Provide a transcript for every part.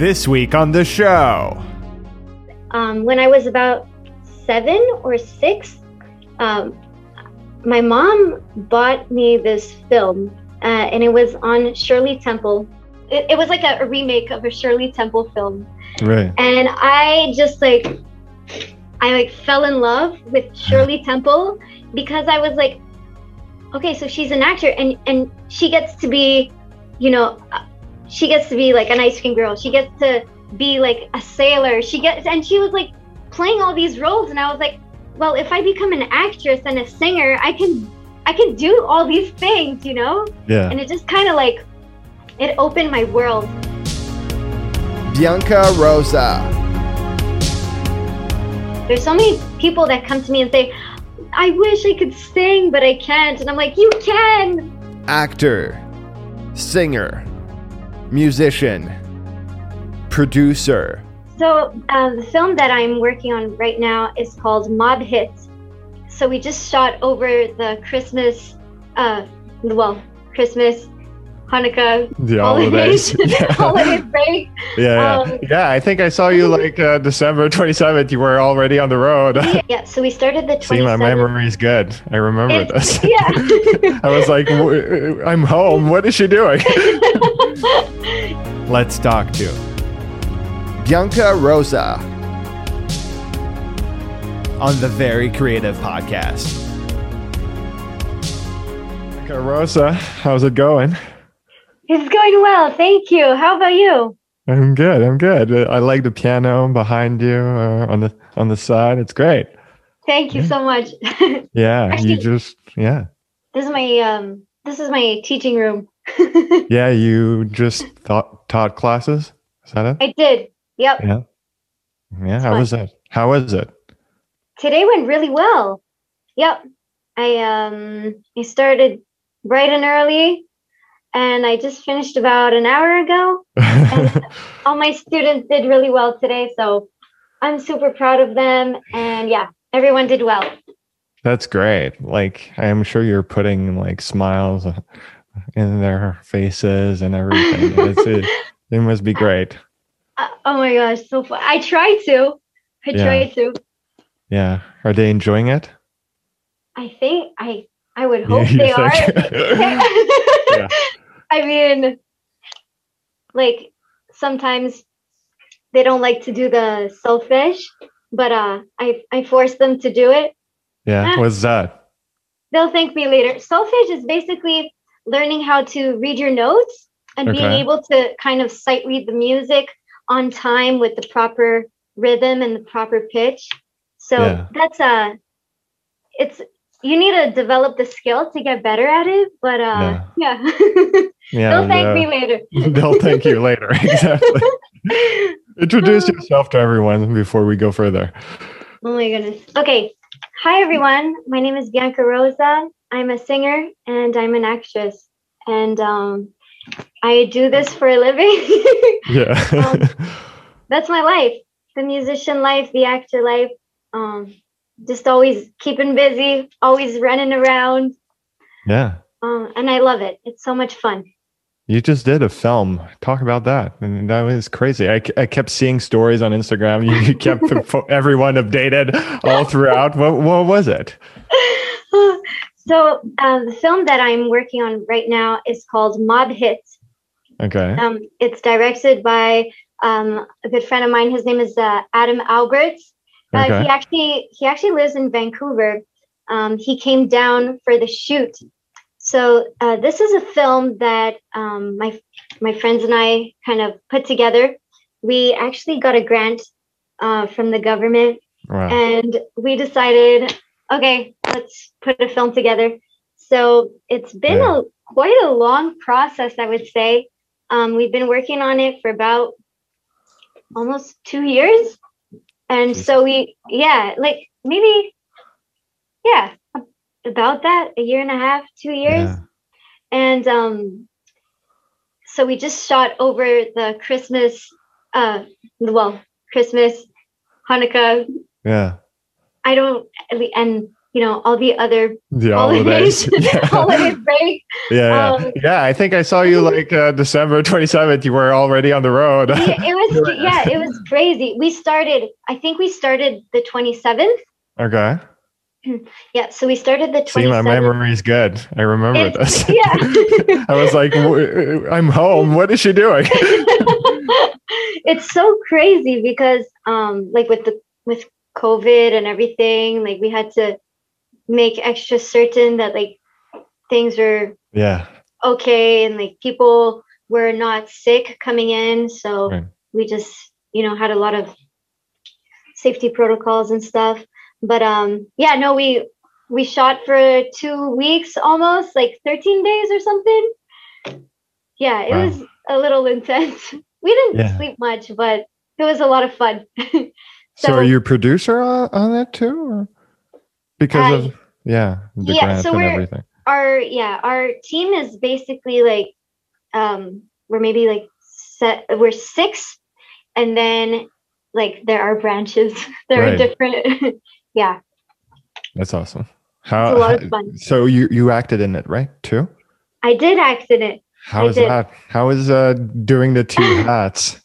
This week on the show. Um, when I was about seven or six, um, my mom bought me this film, uh, and it was on Shirley Temple. It, it was like a, a remake of a Shirley Temple film, Right. and I just like, I like fell in love with Shirley Temple because I was like, okay, so she's an actor, and and she gets to be, you know, she gets to be like an ice cream girl. She gets to be like a sailor. She gets, and she was like playing all these roles, and I was like, well, if I become an actress and a singer, I can, I can do all these things, you know. Yeah. And it just kind of like, it opened my world. Bianka Rosa. There's so many people that come to me and say, I wish I could sing, but I can't. And I'm like, you can. Actor, singer, musician, producer. So uh, the film that I'm working on right now is called Mob Hits. So we just shot over the Christmas, uh, well, Christmas, Hanukkah, The holidays. yeah. holiday break. Yeah, yeah. Um, yeah, I think I saw you like uh, December 27th. You were already on the road. Yeah, yeah, so we started the 27th. See, my memory is good. I remember It's- this. yeah. I was like, "W- I'm home. What is she doing? Let's talk to Bianka Rosa on the Very Creative Podcast. Rosa, how's it going? It's going well. Thank you. How about you? I'm good. I'm good. I like the piano behind you uh, on the on the side. It's great. Thank you so much. Yeah, Actually- you just yeah this is my um this is my teaching room. yeah you just thought, taught classes. Is that it? I did. Yep. Yeah. Yeah. It's How fun. was it? How was it? Today went really well. Yep. I um I started bright and early and I just finished about an hour ago. All my students did really well today, so I'm super proud of them and yeah, everyone did well. That's great. Like I'm sure you're putting like smiles in their faces and everything. It's, it, it must be great. Uh, oh my gosh, so fun. I try to. I Yeah. try to. Yeah. Are they enjoying it? I think I I would hope you they are. Yeah. I mean, like sometimes they don't like to do the solfège, but uh, I I force them to do it. Yeah. What's that? They'll thank me later. Solfège is basically learning how to read your notes and being able to kind of sight read the music on time with the proper rhythm and the proper pitch. So Yeah. that's a it's you need to develop the skill to get better at it, but uh yeah. Yeah. They'll thank me later. They'll thank you later. Exactly. Introduce yourself to everyone before we go further. Oh my goodness. Okay. Hi, everyone. My name is Bianka Rosa. I'm a singer and I'm an actress. And um, I do this for a living. Yeah. Um, That's my life the musician life, the actor life. Um, just always keeping busy, always running around. yeah. Um, and I love it. It's so much fun. You just did a film. Talk about that. And that was crazy. I, I kept seeing stories on Instagram. You, you kept everyone updated all throughout. What, what was it? so, um, the film that I'm working on right now is called Mob Hits. Okay. Um, it's directed by um, a good friend of mine. His name is uh, Adam Alberts. Uh, He actually he actually lives in Vancouver. Um, he came down for the shoot. So uh, this is a film that um, my my friends and I kind of put together. We actually got a grant uh, from the government, Wow. and we decided, okay, let's put a film together. So it's been Yeah. a quite a long process, I would say. Um, we've been working on it for about almost two years, and so we, yeah, like maybe, yeah, about that, a year and a half, two years, Yeah. and um, so we just shot over the Christmas, uh, well, Christmas, Hanukkah, Yeah. I don't, and you know all the other The holidays, holidays. yeah. holiday break. yeah, yeah. Um, yeah. I think I saw you like uh, December 27th. You were already on the road. Yeah, it was yeah, it was crazy. We started. I think we started the twenty seventh. okay. Yeah, so we started the See, my memory is good. I remember this. Yeah. I was like, I'm home. What is she doing? it's so crazy because um like with the with covid and everything like we had to make extra certain that like things were yeah. okay and like people were not sick coming in so Right. we just you know had a lot of safety protocols and stuff but um yeah no we we shot for two weeks almost like 13 days or something yeah it Wow. was a little intense we didn't Yeah. sleep much but it was a lot of fun So, So- are you a producer on, on that too? Or? Because of, yeah, the yeah, so and we're- everything. our yeah our team is basically like um we're maybe like set we're six and then like there are branches there Right. are different yeah That's awesome. How, It's a lot of fun. So you, you acted in it, right? Too? i did act in it How I is did. that? How is uh, doing the two hats?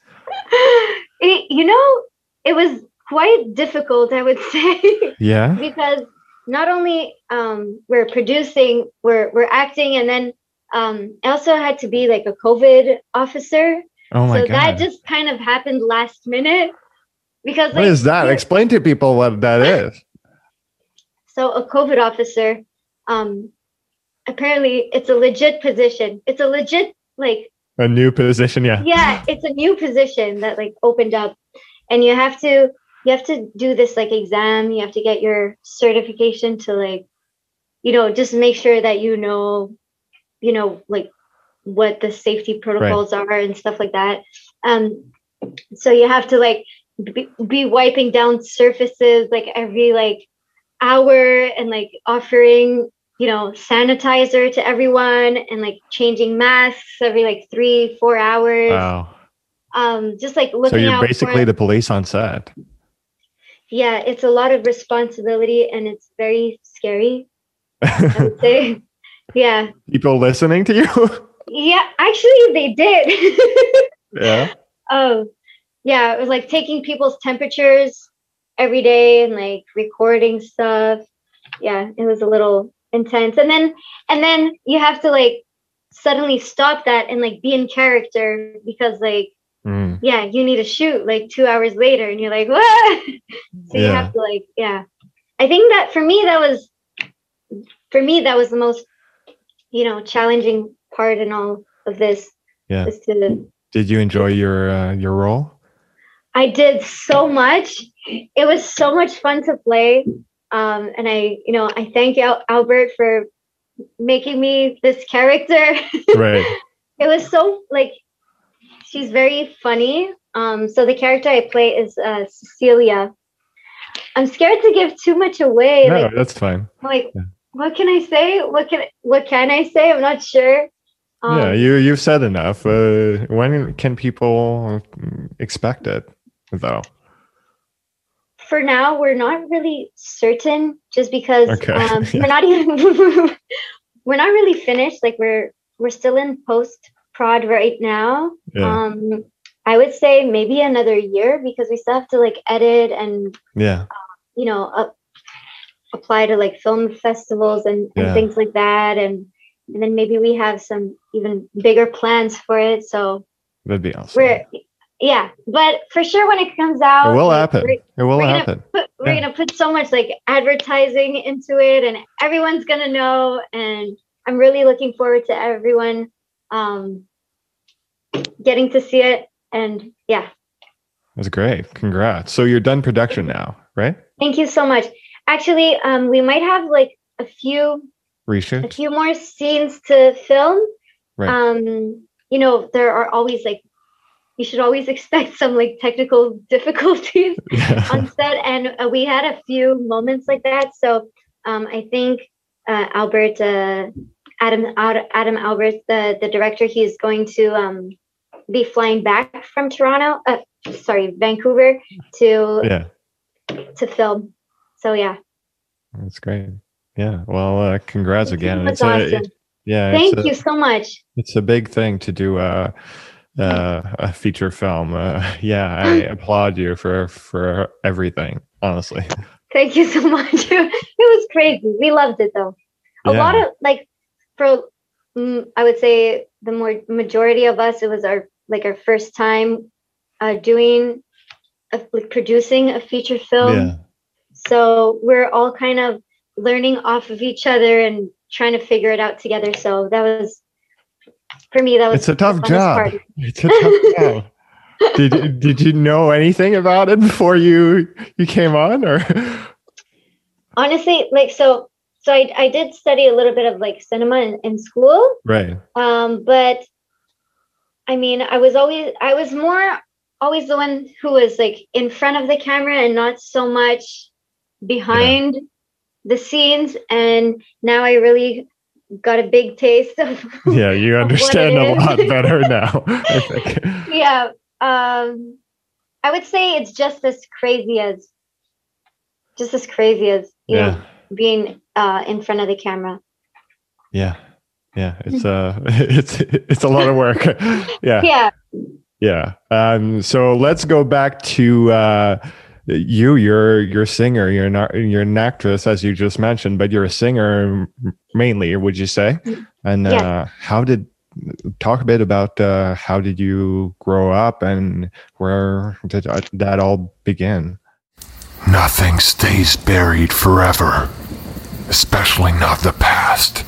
it, you know it was quite difficult i would say Yeah. because not only um we're producing we're we're acting and then um i also had to be like a covid officer Oh my so god. that just kind of happened last minute because what like, is that? Explain to people what that is. so a covid officer um apparently it's a legit position it's a legit like A new position. Yeah. yeah it's a new position that like opened up and you have to you have to do this like exam you have to get your certification to like you know just make sure that you know you know like what the safety protocols are and stuff like that um so you have to like be, be wiping down surfaces like every like hour and like offering you know sanitizer to everyone and like changing masks every like three four hours Wow. um just like looking So you're out basically the police on set. Yeah it's a lot of responsibility and it's very scary i would say. Yeah. People listening to you. yeah actually they did. Yeah. oh yeah it was like taking people's temperatures every day and like recording stuff. Yeah it was a little intense. And then and then you have to like suddenly stop that and like be in character because like Mm. yeah you need to shoot like two hours later and you're like what so you have to like yeah i think that for me that was for me that was the most you know challenging part in all of this Yeah. to Did you enjoy your uh, your role? I did so much. It was so much fun to play. Um, and I, you know, I thank Al- Albert for making me this character. Right. it was so like she's very funny. Um, so the character I play is uh, Cecilia. I'm scared to give too much away. no, Like, that's fine. like Yeah. what can I say? What can what can I say? I'm not sure. Um, yeah, you you've said enough. Uh, when can people expect it, though? for now we're not really certain just because Okay. um, Yeah. we're not even we're not really finished like we're we're still in post prod right now Yeah. um i would say maybe another year because we still have to like edit and yeah. you know up, apply to like film festivals and, and Yeah. things like that and and then maybe we have some even bigger plans for it so That'd be awesome. we're yeah but for sure when it comes out it will like, happen. we're- It will happen. put, we're Yeah. gonna put so much like advertising into it and everyone's gonna know and i'm really looking forward to everyone um getting to see it and yeah That's great. Congrats. So you're done production now, right? thank you so much actually um we might have like a few reshoots, a few more scenes to film Right. um you know there are always like you should always expect some like technical difficulties Yeah. on set and uh, we had a few moments like that so um, i think uh, albert uh, adam adam albert the, the director he's going to um, be flying back from toronto uh, sorry vancouver to yeah. to film so yeah That's great. Yeah. Well, uh, congrats again. It's awesome. a, yeah. Thank a, you so much. It's a big thing to do a, a, a feature film. Uh, yeah, I applaud you for for everything. Honestly. Thank you so much. it was crazy. We loved it though. A Yeah. lot of like for mm, I would say the more majority of us, it was our like our first time uh, doing a, like producing a feature film. yeah. So we're all kind of learning off of each other and trying to figure it out together. So that was for me. That was It's a tough job. It's a tough job. Did did you know anything about it before you you came on or Honestly, like so. So I, I did study a little bit of like cinema in, in school. right? Um, but I mean, I was always I was more always the one who was like in front of the camera and not so much behind the scenes. And now I really got a big taste of Yeah, you understand a lot better now. I think. yeah. Um, I would say it's just as crazy as just as crazy as you Yeah. know being uh, in front of the camera. Yeah. Yeah, it's uh it's it's a lot of work. yeah. Yeah. Yeah. Um, so let's go back to uh, you. You're you're a singer. You're not you're an actress, as you just mentioned, but you're a singer mainly. Would you say? And Yes. uh, how did talk a bit about uh, how did you grow up and where did uh, that all begin? Nothing stays buried forever, especially not the past.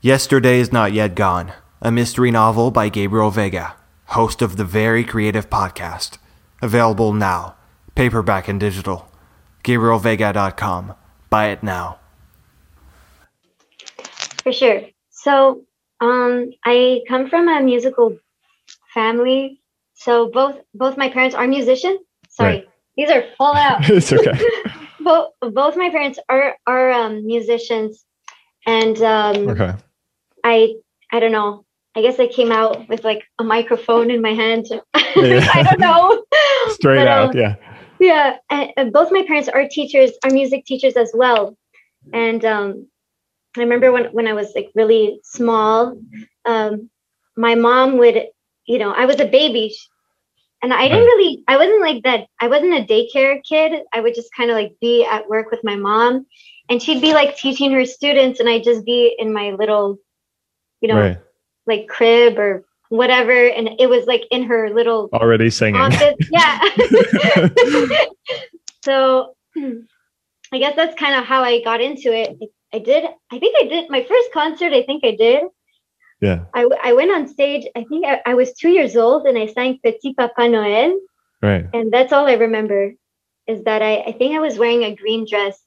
Yesterday is Not Yet Gone, a mystery novel by Gabriel Veiga, host of the Very Creative Podcast. Available now, paperback and digital. GabrielVeiga.com. Buy it now. For sure. So, um, I come from a musical family. So both both my parents are musicians. Sorry, Right. these are falling out. it's okay. both both my parents are are um, musicians, and um, Okay. I I don't know. I guess I came out with like a microphone in my hand. Yeah. I don't know. Straight But, out. um, Yeah. yeah and, and both my parents are teachers are music teachers as well and um i remember when when i was like really small um my mom would you know i was a baby and i didn't really i wasn't like that i wasn't a daycare kid i would just kind of like be at work with my mom and she'd be like teaching her students and i'd just be in my little you know Right. like crib or whatever and it was like in her little Already singing. office yeah so I guess that's kind of how I got into it. I did, I think I did my first concert. I think I did. Yeah. I, I went on stage. I think I, I was two years old and I sang Petit Papa Noel. Right. And that's all I remember is that I, I think I was wearing a green dress.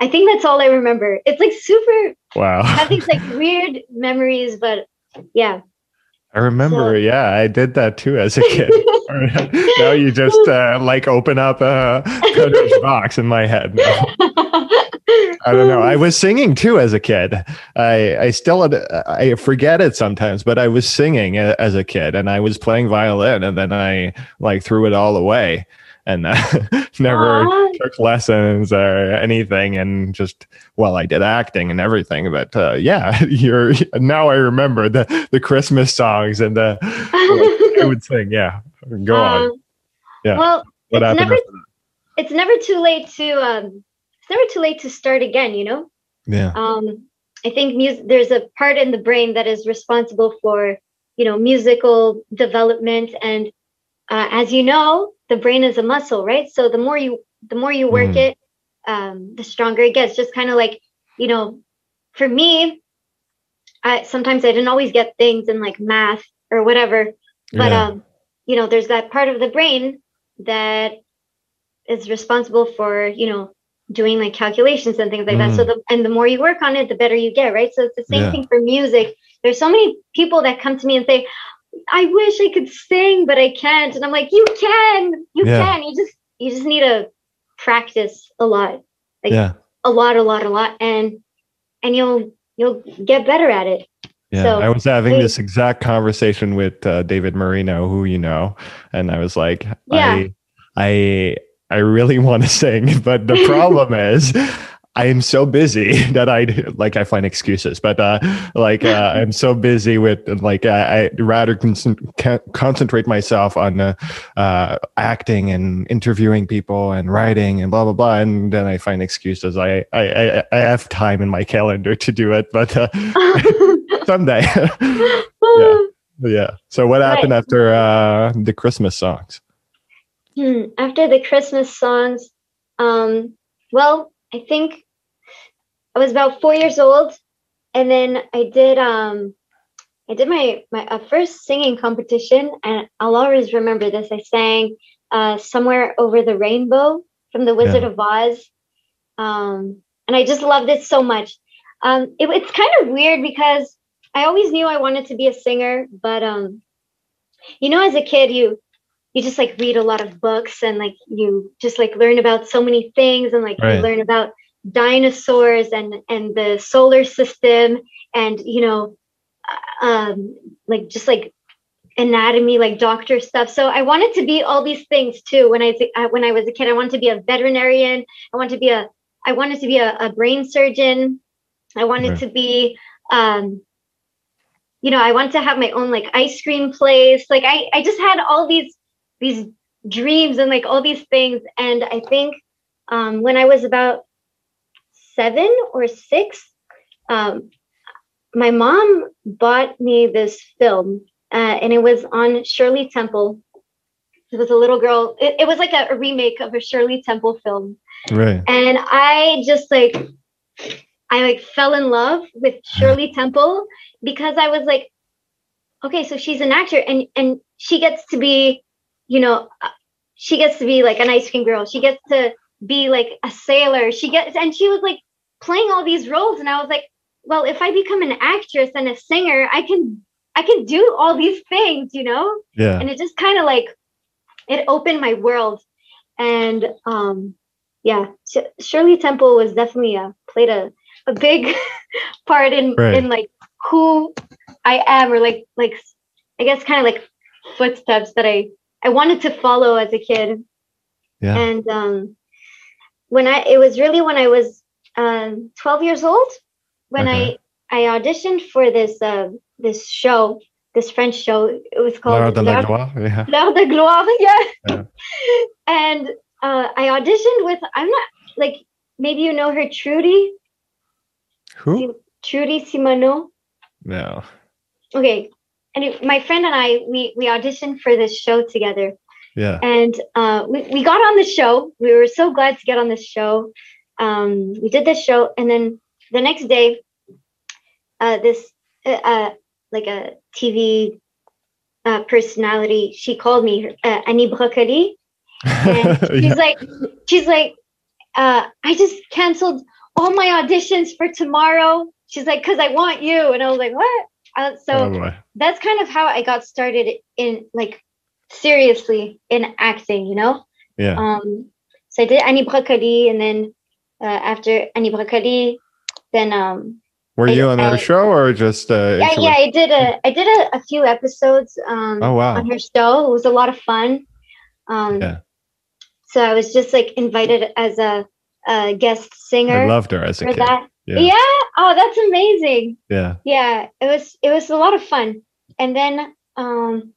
I think that's all I remember. It's like super, Wow. I have these like weird memories, but yeah. I remember, So- yeah, I did that too as a kid. now you just uh, like open up a box in my head. I don't know. I was singing too as a kid. I I still I forget it sometimes, but I was singing as a kid, and I was playing violin, and then I like threw it all away, and uh, never took lessons or anything, and just well, I did acting and everything. But uh, yeah, you're now I remember the the Christmas songs and the I would sing. Yeah, go on. Um, Yeah. Well, it's never it's never too late to um never too late to start again you know Yeah. um i think music there's a part in the brain that is responsible for you know musical development and uh, as you know the brain is a muscle right so the more you the more you work Mm. it um the stronger it gets just kind of like you know for me i sometimes i didn't always get things in like math or whatever but Yeah. um you know there's that part of the brain that is responsible for you know doing like calculations and things like that. So the and the more you work on it the better you get right? So it's the same Yeah. thing for music. There's so many people that come to me and say i wish i could sing but i can't. And i'm like you can you Yeah. can. You just you just need to practice a lot. Like yeah. a lot a lot a lot and and you'll you'll get better at it. Yeah, So, I was having this exact conversation with uh, David Marino, who you know, and I was like, Yeah. I, I, I really want to sing, but the problem is I am so busy that I like I find excuses, but uh, like uh, I'm so busy with like I, I rather con- concentrate myself on uh, uh, acting and interviewing people and writing and blah blah blah, and then I find excuses. I I I have time in my calendar to do it, but uh, someday. yeah, yeah. So what happened Right. after uh, the Christmas songs? Hmm, After the Christmas songs, um, well, I think I was about four years old, and then I did um, I did my my uh, first singing competition, and I'll always remember this. I sang uh, "Somewhere Over the Rainbow" from The Wizard Yeah. of Oz, um, and I just loved it so much. Um, it, it's kind of weird because I always knew I wanted to be a singer, but um, you know, as a kid, you you just like read a lot of books and like you just like learn about so many things and like Right. you learn about dinosaurs and and the solar system and you know uh, um like just like anatomy like doctor stuff. So i wanted to be all these things too when i uh, when i was a kid. I wanted to be a veterinarian. I wanted to be a i wanted to be a, a brain surgeon. I wanted Right. to be um you know i wanted to have my own like ice cream place. Like i i just had all these these dreams and like all these things. And i think um when i was about seven or six um my mom bought me this film uh, and it was on shirley temple. It was a little girl it, it was like a, a remake of a shirley temple film. Right. and i just like i like fell in love with shirley temple because i was like okay so she's an actor and and she gets to be you know uh, she gets to be like an ice cream girl she gets to be like a sailor she gets and she was like playing all these roles and i was like well if i become an actress and a singer i can i can do all these things you know Yeah. and it just kind of like it opened my world and um yeah Sh- shirley temple was definitely a played a, a big part in Right. in like who i am or like like i guess kind of like footsteps that i i wanted to follow as a kid Yeah. and um when i it was really when i was um 12 years old when Okay. i i auditioned for this uh this show this french show it was called L'heure de la gloire. Yeah. L'heure de gloire, yeah. Yeah. And uh, I auditioned with I'm not like maybe you know her Trudy Who? Trudy Simano. No. Okay, and it- my friend and I we we auditioned for this show together, Yeah. and uh, we we got on the show. We were so glad to get on this show. Um, we did this show, and then the next day, uh, this uh, uh, like a TV uh, personality, she called me uh, Annie Brocoli. and she's yeah. like she's like uh i just canceled all my auditions for tomorrow she's like because i want you and i was like what uh, so Oh, that's kind of how i got started in like seriously in acting you know Yeah. um so i did annie brocoli and then uh, after annie brocoli then um Were I- you on her I- show or just uh, yeah, yeah, I did a I did a, a few episodes um Oh, wow. on her show. It was a lot of fun. Um Yeah. so I was just like invited as a, a guest singer I loved her as a for kid. that. Yeah. Yeah. Oh, that's amazing. Yeah. Yeah. It was it was a lot of fun. And then um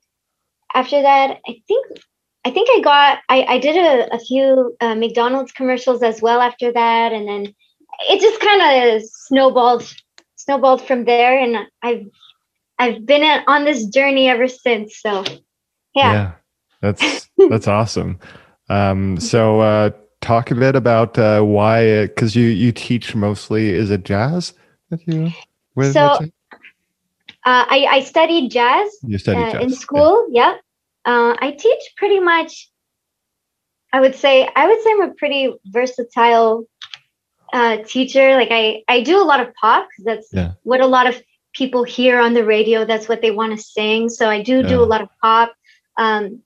after that, I think I think I got I, I did a, a few uh, McDonald's commercials as well after that and then it just kind of snowballed snowballed from there and I've I've been on this journey ever since so yeah, That's that's awesome. Um, so uh, talk a bit about uh, why because you you teach mostly is it jazz that you with So. Uh, I, I studied jazz you study uh, jazz in school yeah. Uh, I teach pretty much I would say I would say I'm a pretty versatile uh, teacher. Like I I do a lot of pop 'cause that's Yeah. what a lot of people hear on the radio that's what they want to sing. So I do do a lot of pop. Um,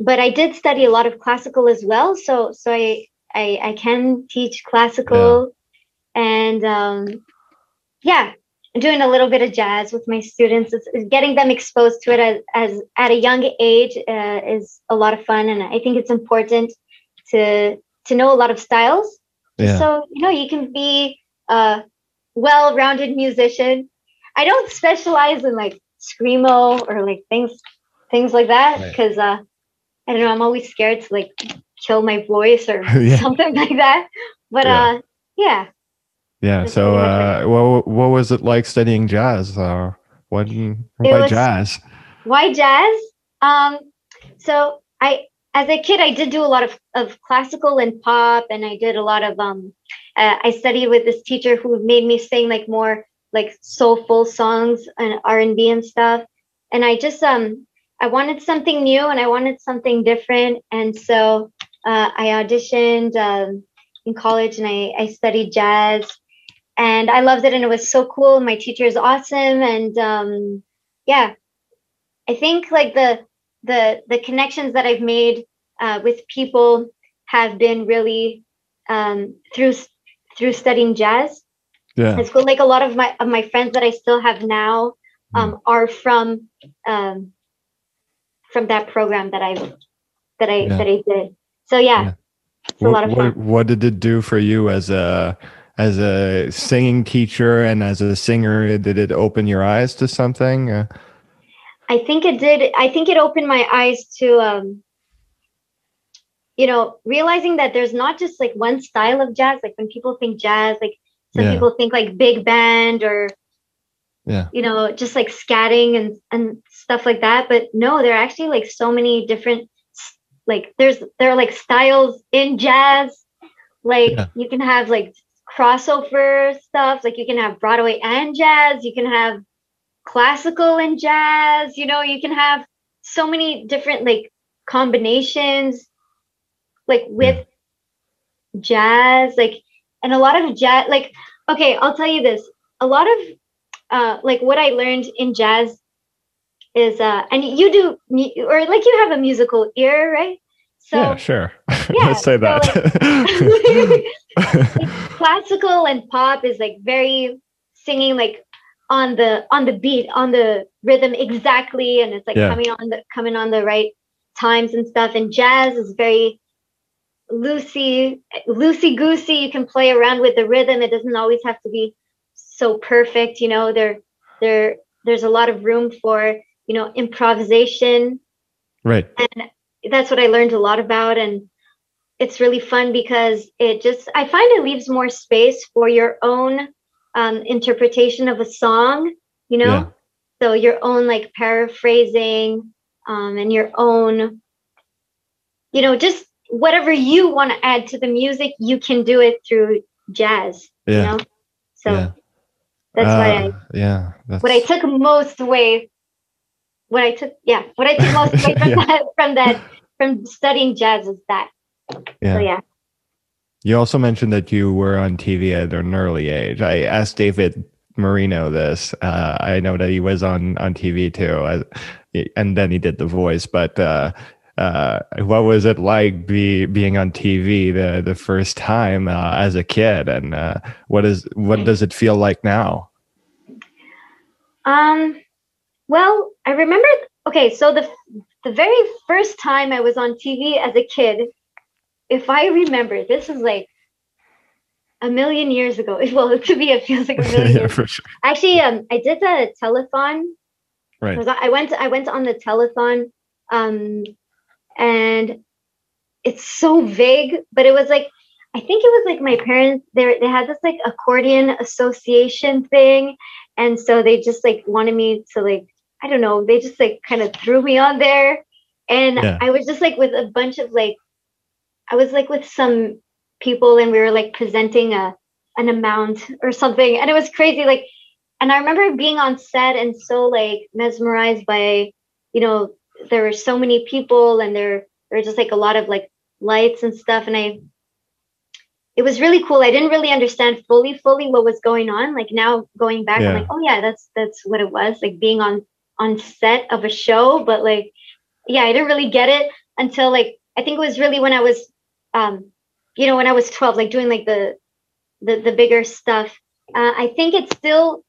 but I did study a lot of classical as well so so I I, I can teach classical and um, yeah I'm doing a little bit of jazz with my students. It's, it's getting them exposed to it as, as at a young age uh, is a lot of fun, and I think it's important to to know a lot of styles. Yeah. So you know you can be a well-rounded musician. I don't specialize in like screamo or like things things like that Right. because uh, I don't know. I'm always scared to like kill my voice or Yeah. something like that. But Yeah. uh, yeah. Yeah. That's So, uh, what what was it like studying jazz? Uh, what why was- jazz? Why jazz? Um, so I, as a kid, I did do a lot of, of classical and pop, and I did a lot of um. Uh, I studied with this teacher who made me sing like more like soulful songs and R and B and stuff. And I just um, I wanted something new and I wanted something different, and so uh, I auditioned um, in college and I I studied jazz, and I loved it, and it was so cool. My teacher is awesome, and um, yeah, I think like the the the connections that I've made uh, with people have been really um, through through studying jazz. Yeah. It's cool. Like a lot of my of my friends that I still have now um, are from um, from that program that I that I Yeah. that I did. So yeah, it's a lot of what, fun. what, what did it do for you as a as a singing teacher and as a singer? Did it open your eyes to something? Uh, I think it did. I think it opened my eyes to, um, you know, realizing that there's not just like one style of jazz. Like when people think jazz, like some Yeah. people think like big band or, Yeah. you know, just like scatting and and stuff like that. But no, there are actually like so many different, like there's there are like styles in jazz. Like Yeah. you can have like crossover stuff. Like you can have Broadway and jazz. You can have classical and jazz you know you can have so many different like combinations like with jazz like and a lot of jazz like okay i'll tell you this a lot of uh like what i learned in jazz is uh and you do or like you have a musical ear right so yeah, sure. yeah, Let's say so, that. classical and pop is like very singing like on the on the beat on the rhythm exactly and it's like Yeah. coming on the coming on the right times and stuff and jazz is very loosey loosey goosey you can play around with the rhythm it doesn't always have to be so perfect you know there there there's a lot of room for you know improvisation right. and that's what I learned a lot about and it's really fun because it just I find it leaves more space for your own um, interpretation of a song, you know. Yeah. So your own like paraphrasing um, and your own, you know, just whatever you want to add to the music, you can do it through jazz. Yeah. You know. So yeah. that's why I Uh, yeah. That's, what I took most away, what I took, yeah, what I took most away from Yeah. that, from that, from studying jazz is that. yeah. So yeah, You also mentioned that you were on TV at an early age. I asked David Marino this. Uh, I know that he was on on TV too, and then he did the voice. But uh, uh, what was it like be being on TV the the first time uh, as a kid, and uh, what is what does it feel like now? Um, well, I remember. Okay, so the the very first time I was on TV as a kid, if I remember, this is like a million years ago. Well, to me, it feels like a million yeah, years. for sure. Actually, um, I did a telethon Right. I went I went on the telethon um and it's so vague but it was like I think it was like my parents they they had this like accordion association thing and so they just like wanted me to like I don't know they just like kind of threw me on there and Yeah. I was just like with a bunch of like I was like with some people and we were like presenting a an amount or something and it was crazy like and I remember being on set and so like mesmerized by, you know, there were so many people and there there were just like a lot of like lights and stuff. And I it was really cool. I didn't really understand fully, fully what was going on. Like now going back, Yeah. I'm like, oh yeah, that's that's what it was, like being on on set of a show. But like, yeah, I didn't really get it until like I think it was really when I was um, you know, when I was 12, like doing like the the the bigger stuff. Uh, I think it's still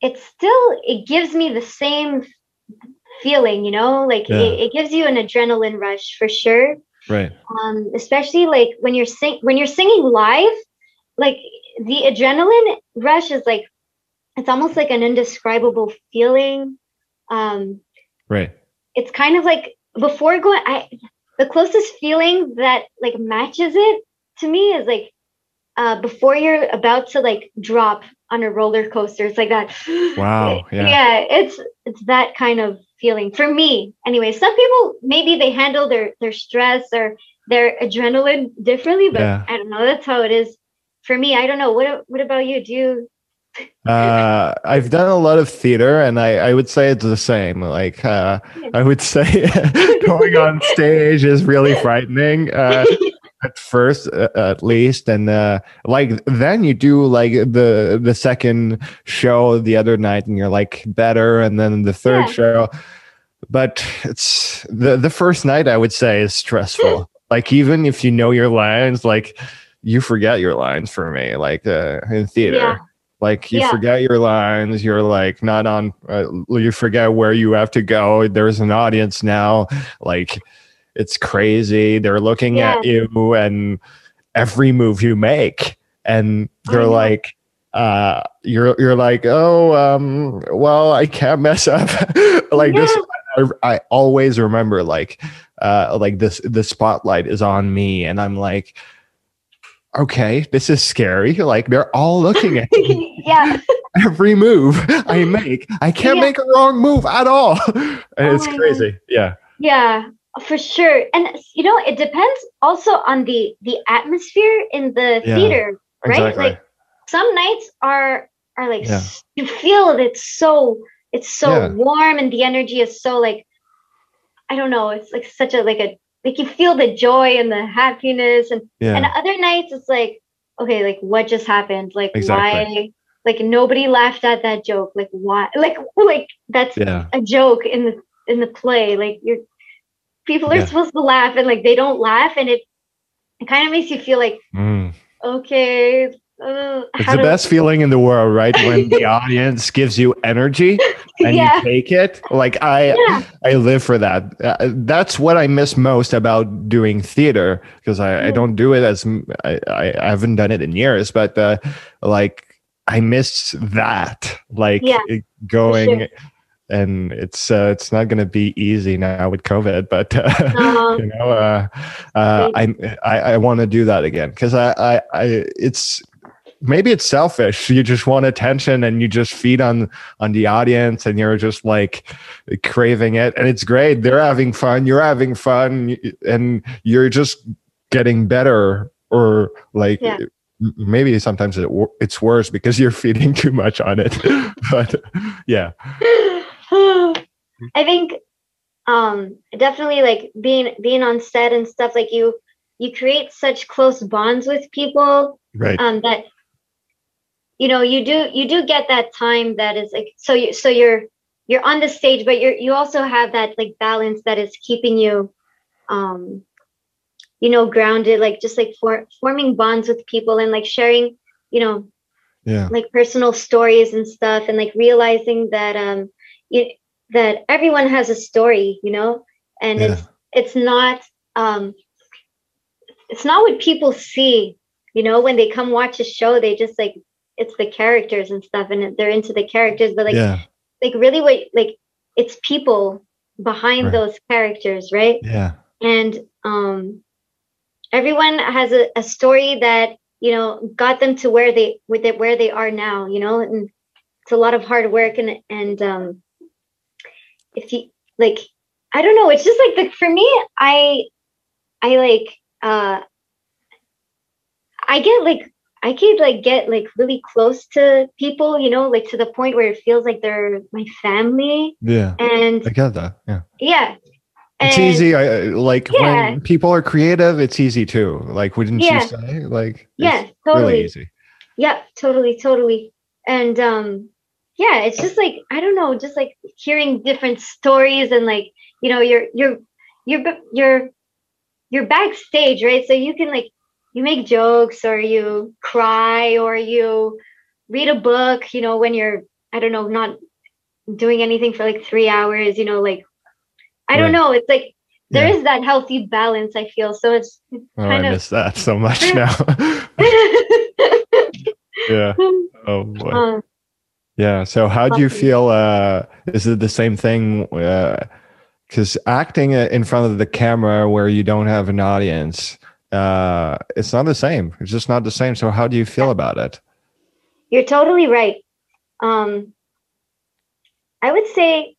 it's still it gives me the same feeling you know like Yeah. it, it gives you an adrenaline rush for sure Right. um, especially like when you're sing when you're singing live, like the adrenaline rush is like it's almost like an indescribable feeling. Um, Right. it's kind of like before going, I the closest feeling that like matches it to me is like uh, before you're about to like drop on a roller coaster. It's like that. Wow, yeah. yeah, it's it's that kind of feeling for me. Anyway, some people maybe they handle their their stress or their adrenaline differently, but Yeah. I don't know. That's how it is for me. I don't know. What what about you? Do you? Uh, I've done a lot of theater, and I, I would say it's the same. Like, uh, I would say going on stage is really frightening uh, at first, uh, at least, and uh, like then you do like the the second show the other night, and you're like better, and then the third Yeah. show. But it's the the first night I would say is stressful. like even if you know your lines, like you forget your lines for me. Like uh, in theater Yeah. Like you Yeah. forget your lines you're like not on uh, you forget where you have to go there's an audience now. Like it's crazy. They're looking at you and every move you make and they're know. like uh you're you're like oh um well i can't mess up. Like this I, I always remember like uh like this the spotlight is on me and i'm like okay this is scary like they're all looking at me yeah. every move I make. I can't Yeah. make a wrong move at all. and Oh it's crazy. Yeah. Yeah, for sure. And you know, it depends also on the the atmosphere in the Yeah, theater, right? Exactly. Like some nights are are like Yeah. you feel it, it's so it's so warm and the energy is so like I don't know, it's like such a like a like you feel the joy and the happiness and yeah. and other nights it's like okay, like what just happened? Like Exactly. why like nobody laughed at that joke. Like why like like that's yeah. a joke in the in the play like you're people are Yeah. supposed to laugh and like they don't laugh and it it kind of makes you feel like Mm. okay uh, It's the best feeling in the world, right? When the audience gives you energy and yeah you take it. Like I, yeah I live for that. Uh, that's what I miss most about doing theater because I, I Mm. don't do it as I, I haven't done it in years, but uh, like I miss that, like Yeah, going, sure. and it's uh, it's not going to be easy now with COVID, but uh, Uh, you know, uh, uh, I I, I want to do that again because I, I I it's maybe it's selfish. You just want attention and you just feed on on the audience and you're just like craving it and it's great. They're having fun, you're having fun and you're just getting better or like Yeah. maybe sometimes it, it's worse because you're feeding too much on it. but yeah. I think um definitely like being being on set and stuff like you you create such close bonds with people Right. um that you know you do you do get that time that is like so you so you're you're on the stage but you're you also have that like balance that is keeping you um you know grounded like just like for forming bonds with people and like sharing you know yeah. like personal stories and stuff and like realizing that um you, that everyone has a story you know and Yeah. it's it's not um it's not what people see you know when they come watch a show they just like it's the characters and stuff and they're into the characters but like yeah. like really what like it's people behind Right. those characters right Yeah. and um everyone has a, a story that you know got them to where they with it where they are now you know and it's a lot of hard work and and um if you like i don't know it's just like the for me i i like uh i get like i could like get like really close to people you know like to the point where it feels like they're my family Yeah. and I get that. Yeah. yeah It's And- easy. I, like Yeah. when people are creative, it's easy too. Like, wouldn't Yeah. you say? Like, yeah totally really easy. Yeah, totally, totally. And um yeah, it's just like I don't know, just like hearing different stories and like, you know, you're you're you're you're you're backstage, right? So you can like you make jokes or you cry or you read a book, you know, when you're I don't know, not doing anything for like 3 hours, you know, like I don't know, it's like there Yeah. is that healthy balance. I feel so. It's, it's Oh, I kind of. miss that so much now. yeah. Oh boy. um, Yeah. So how do you feel? Uh, is it the same thing? Because acting uh, in front of the camera where you don't have an audience, uh, it's not the same. It's just not the same. So how do you feel about it? You're totally right. Um, I would say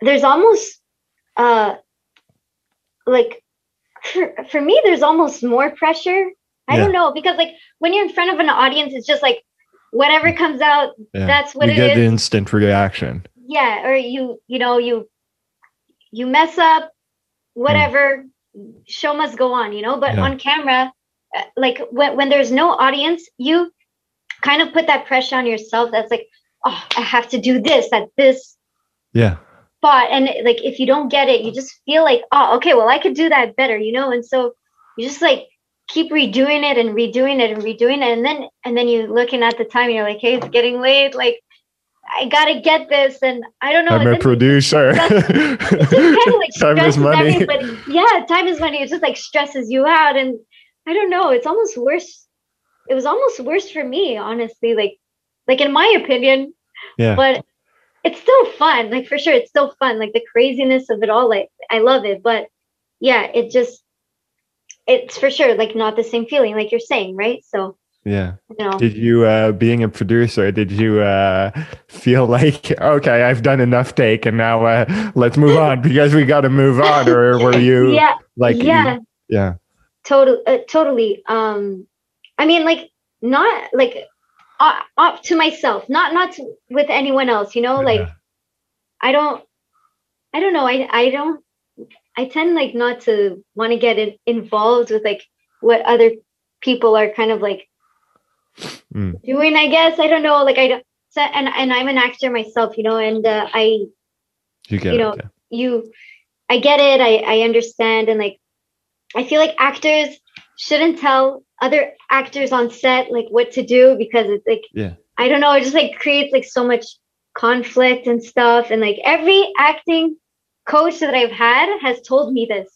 there's almost uh, like for, for me, there's almost more pressure. I Yeah. don't know because like when you're in front of an audience, it's just like whatever comes out, Yeah. that's what you it get is. the instant reaction. yeah, or you you know you you mess up, whatever. Show must go on, you know. But Yeah. on camera, uh, like when when there's no audience, you kind of put that pressure on yourself. That's like, oh, I have to do this at this Yeah. spot, and like if you don't get it, you just feel like, oh, okay, well I could do that better, you know. And so you just like keep redoing it and redoing it and redoing it, and then and then you looking at the time, you're like, hey, it's getting late, like. I gotta get this, and I don't know. I'm a producer. it kind of like Time is money. everybody. Yeah, time is money. It just like stresses you out, and I don't know. It's almost worse. It was almost worse for me, honestly. Like, like in my opinion. Yeah. But it's still fun. Like for sure, it's still fun. Like the craziness of it all. Like I love it, but yeah, it just. It's for sure like not the same feeling, like you're saying, right? So yeah. you know, Did you, uh, being a producer, did you uh, feel like, okay, I've done enough take and now uh, let's move on because we got to move on? Or were you yeah, like, you- yeah. yeah, total uh, totally um i mean like not like uh, up to myself not not to, with anyone else you know like i don't i don't know i i don't i tend like not to want to get in, involved with like what other people are kind of like Mm. doing i guess i don't know like i don't and and i'm an actor myself you know and uh, i you get you it. know, yeah. you i get it i i understand and like i feel like actors shouldn't tell other actors on set like what to do because it's like Yeah. i don't know it just like creates like so much conflict and stuff and like every acting coach that i've had has told me this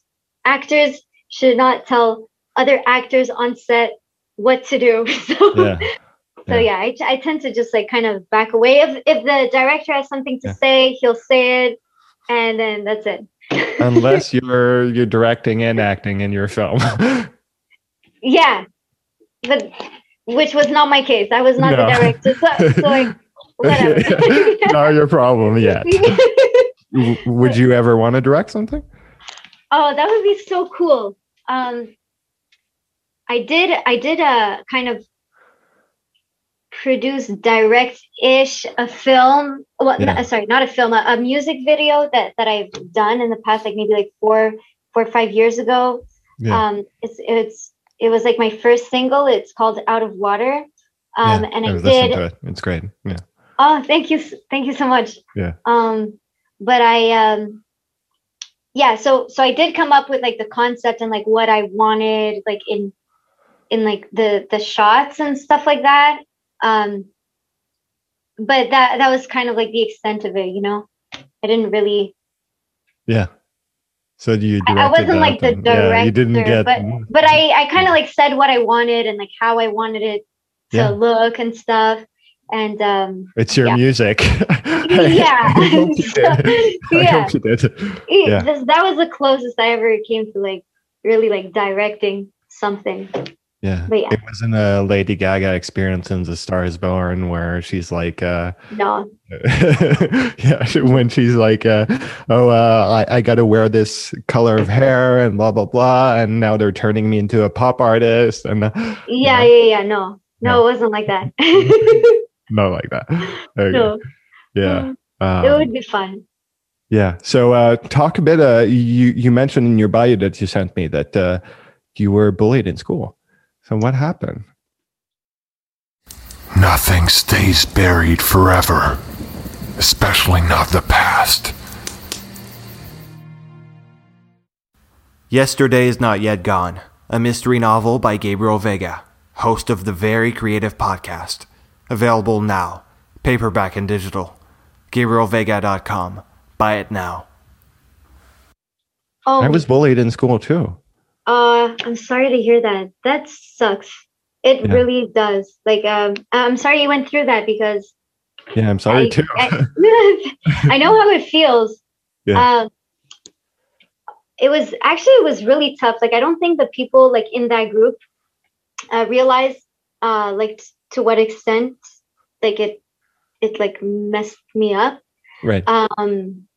actors should not tell other actors on set what to do so Yeah. so yeah, I, I tend to just like kind of back away. If if the director has something to Yeah. say, he'll say it, and then that's it. Unless you're you're directing and acting in your film. yeah, but which was not my case. I was not No. the director, so, so like whatever. not your problem yet. Would you ever want to direct something? oh, that would be so cool. Um, I did I did a kind of produce direct-ish a film. Well, Yeah. no, sorry, not a film, a, a music video that that I've done in the past, like maybe like four four or five years ago. Yeah. Um, it's it's it was like my first single. It's called Out of Water. Um, Yeah, and I I've did it. It's great. Yeah. Oh, thank you, thank you so much. Yeah. Um, but I um, yeah. So so I did come up with like the concept and like what I wanted, like in in like the the shots and stuff like that. Um, but that that was kind of like the extent of it, you know. I didn't really. Yeah. So you I- I wasn't like the and- yeah, you didn't director, get But but I I kind of like said what I wanted and like how I wanted it to Yeah. look and stuff. And um, it's your yeah. music. yeah. I hope you did. I yeah. hope you did. Yeah. this- that was the closest I ever came to like really like directing something. Yeah. Yeah. It wasn't a Lady Gaga experience in The Star is Born where she's like uh No, yeah, when she's like, uh, "Oh, uh, I, I got to wear this color of hair and blah blah blah," and now they're turning me into a pop artist, and uh, yeah, yeah, yeah, no, no, it wasn't like that. not like that. Okay. no, Yeah, it um, would be fun. yeah. So, uh, talk a bit. Uh, you you mentioned in your bio that you sent me that uh, you were bullied in school. So, what happened? Nothing stays buried forever, especially not the past. Yesterday is Not Yet Gone, a mystery novel by Gabriel Veiga, host of the Very Creative Podcast. Available now, paperback and digital. GabrielVeiga.com. Buy it now. Oh, I was bullied in school too. Uh, I'm sorry to hear that. That sucks. It Yeah. really does. Like, um, I'm sorry you went through that because Yeah, I'm sorry I, too. I, I know how it feels. Yeah. Um, it was actually it was really tough. Like, I don't think the people like in that group uh, realized uh, like t- to what extent like it it like messed me up. right. um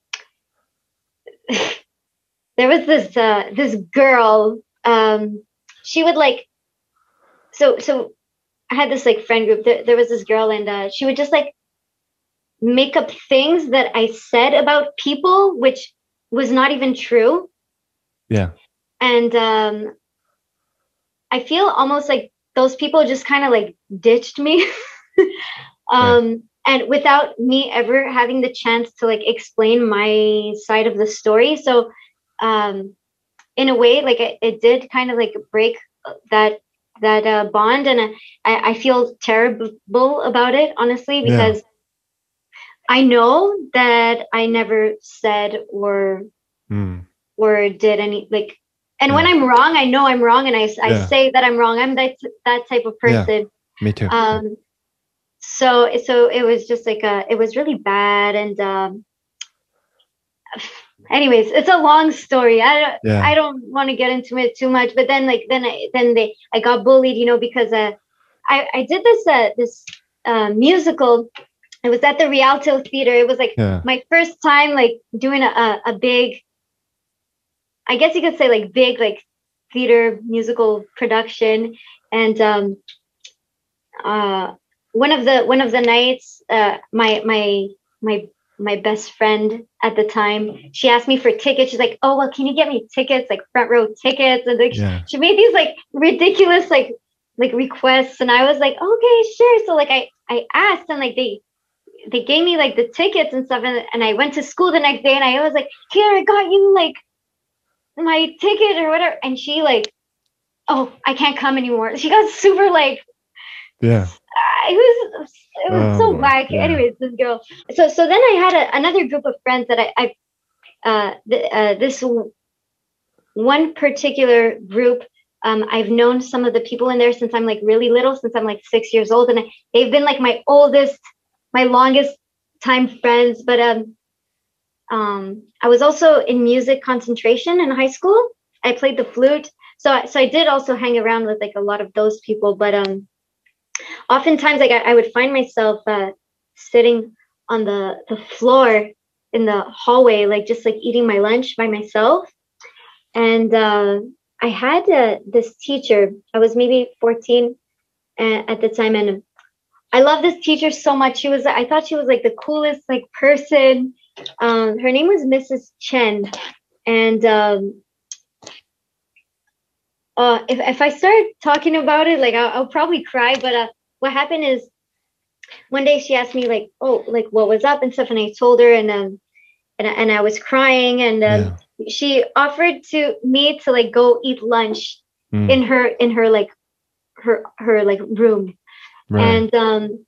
there was this uh this girl um she would like so so i had this like friend group. There, there was this girl and uh she would just like make up things that i said about people which was not even true. Yeah. and um i feel almost like those people just kind of like ditched me. Um and without me ever having the chance to like explain my side of the story. So um in a way like it, it did kind of like break that that uh, bond and uh, I, I feel terrible about it honestly Yeah. because i know that i never said or Mm. or did any like and when i'm wrong i know i'm wrong and i, I Yeah. say that i'm wrong i'm that that type of Yeah. person Me too. um so so it was just like a it was really bad and um anyways it's a long story i don't yeah. i don't want to get into it too much but then like then i then they i got bullied you know because uh i i did this uh this uh musical it was at the rialto theater it was like yeah. my first time like doing a, a, a big i guess you could say like big like theater musical production and um uh one of the one of the nights uh my my my my best friend at the time. She asked me for tickets. She's like oh well can you get me tickets like front row tickets? And like Yeah. she made these like ridiculous like like requests. And i was like okay sure. So like i i asked and like they they gave me like the tickets and stuff. And, and i went to school the next day and i was like here i got you like my ticket or whatever. And she like oh i can't come anymore. She got super like Yeah. It was it was Oh, so whack Yeah. anyways this girl so so then i had a, another group of friends that i i uh, th- uh this w- one particular group um, I've known some of the people in there since I'm like really little, since I'm like six years old, and I, they've been like my oldest, my longest time friends. But um, um, I was also in music concentration in high school. I played the flute, so I- so I did also hang around with like a lot of those people. But um, oftentimes, like I, I would find myself uh, sitting on the the floor in the hallway, like just like eating my lunch by myself, and. Uh, I had uh, this teacher. I was maybe 14 uh, at the time, and I love this teacher so much. She was, I thought she was like the coolest like person. Um, her name was Mrs. Chen, and um, uh, if if I start talking about it, like I'll, I'll probably cry. But uh, what happened is one day she asked me like, oh, like what was up and stuff, and I told her, and um, and I- and I was crying, and um, Yeah. she offered to me to like go eat lunch Mm. in her in her like her her like room Right. and um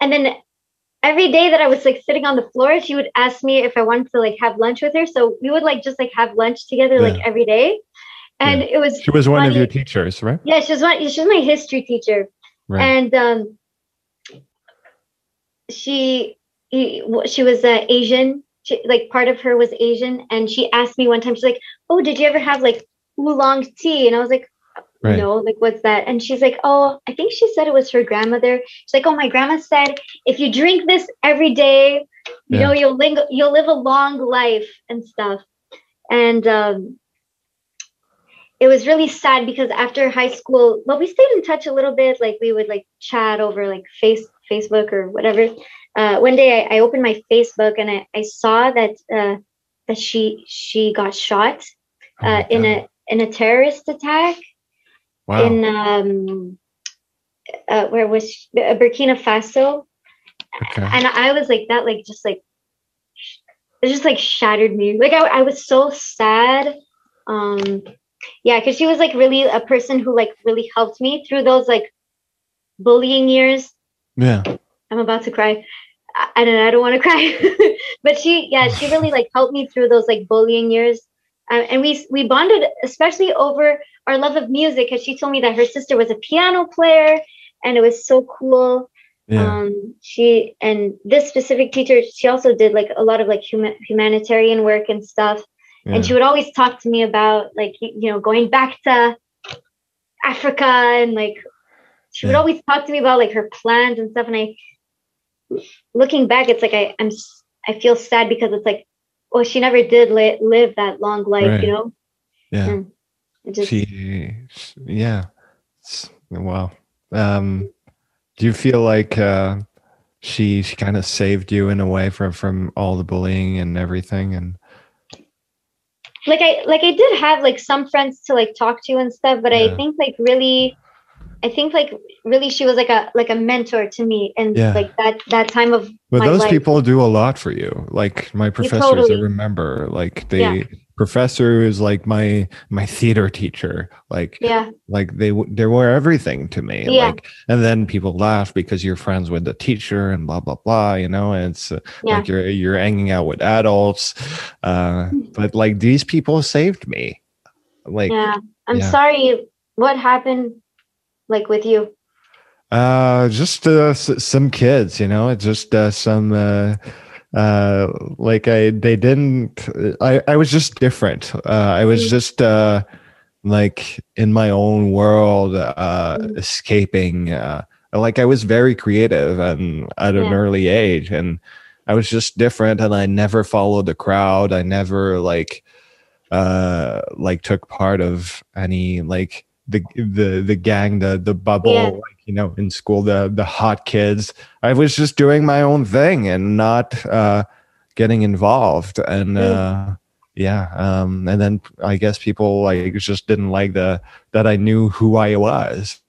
and then every day that i was like sitting on the floor she would ask me if i wanted to like have lunch with her so we would like just like have lunch together like every day and it was she was one of your teachers, right? yeah she was one she was my history teacher. Right. and um she he- she was uh, asian. She, like part of her was asian. And she asked me one time she's like oh did you ever have like oolong tea? And i was like Right. no like what's that? And she's like oh i think she said it was her grandmother. She's like oh my grandma said if you drink this every day you Yeah. know you'll ling- you'll live a long life and stuff. And um it was really sad because after high school well we stayed in touch a little bit like we would like chat over like face facebook or whatever uh one day i, I opened my facebook and I, I saw that uh that she she got shot Oh uh in a in a terrorist attack wow. in um uh, where was she? Uh, Burkina Faso, okay. and I was like that, like just like it just like shattered me. Like I, I was so sad. Um, yeah, because she was like really a person who like really helped me through those like bullying years. yeah. I'm about to cry. I, I don't know. I don't want to cry, but she, yeah, she really like helped me through those like bullying years, um, and we we bonded especially over our love of music because she told me that her sister was a piano player, and it was so cool. Yeah. Um, she and this specific teacher, she also did like a lot of like human humanitarian work and stuff, yeah. and she would always talk to me about like you know going back to Africa and like she would Yeah. always talk to me about like her plans and stuff, and I looking back, it's like I, I'm I feel sad because it's like, well, she never did li- live that long life, Right. you know. yeah. Just she, yeah It's- wow um do you feel like uh she she kind of saved you in a way from from all the bullying and everything and like I like I did have like some friends to like talk to and stuff, but Yeah. I think like really, I think like really she was like a like a mentor to me, and Yeah. like that that time of but those life. people do a lot for you like my professors i remember like they Yeah. professor is like my my theater teacher like yeah like they they were everything to me Yeah. like and then people laugh because you're friends with the teacher and blah blah blah you know and it's uh, Yeah. like you're you're hanging out with adults uh but like these people saved me like yeah. I'm sorry. What happened, like with you? uh just uh, s- some kids you know just uh, some uh uh like i they didn't i i was just different uh i was Mm. just uh like in my own world uh Mm. escaping uh like i was very creative and at an Yeah. early age and i was just different and i never followed the crowd i never like uh like took part of any like the the the gang the the bubble Yeah. like you know in school the the hot kids i was just doing my own thing and not uh getting involved and uh yeah um and then i guess people like just didn't like the that i knew who i was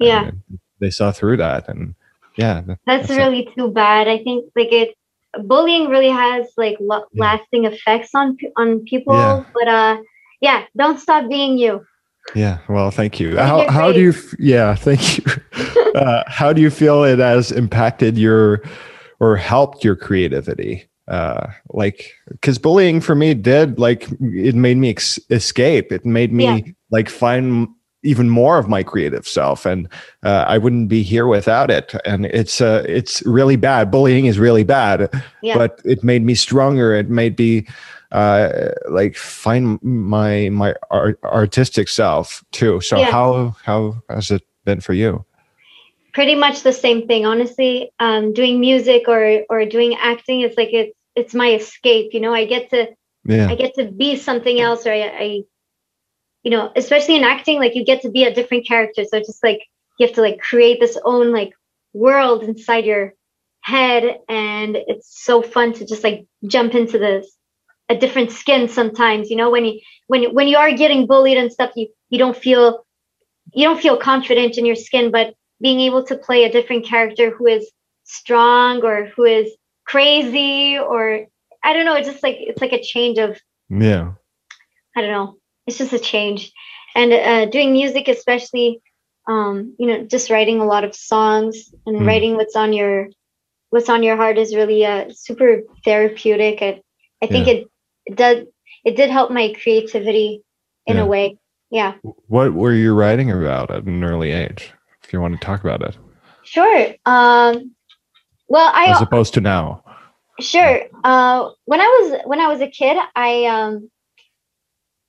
Yeah, And they saw through that and yeah th- that's that's it. really too bad. I think like it, bullying really has like lo- Yeah. lasting effects on on people. Yeah. But uh, yeah, don't stop being you. Yeah, well, thank you. Well, How how do you? Yeah, thank you. uh, how do you feel it has impacted your or helped your creativity? Uh, like, because bullying for me did like it made me ex- escape. It made me Yeah. like find even more of my creative self, and uh, I wouldn't be here without it. And it's uh, it's really bad. Bullying is really bad, Yeah. but it made me stronger. It made me uh like find my my art, artistic self too. So Yeah. how how has it been for you? Pretty much the same thing honestly. Um doing music or or doing acting it's like it's it's my escape you know? I get to yeah. I get to be something else or I, I you know especially in acting like you get to be a different character. So it's just like you have to like create this own like world inside your head and it's so fun to just like jump into this a different skin sometimes you know when you when you- when you are getting bullied and stuff you you don't feel you don't feel confident in your skin but being able to play a different character who is strong or who is crazy or I don't know. It's just like it's like a change of yeah I don't know. It's just a change, and uh, doing music, especially, um, you know, just writing a lot of songs and Mm. writing what's on your what's on your heart is really uh, super therapeutic. I, I think Yeah. it, it did it did help my creativity in Yeah. a way. Yeah, what were you writing about at an early age if you want to talk about it sure. Um, well, I as opposed to now Sure. Uh, when I was when I was a kid, I um,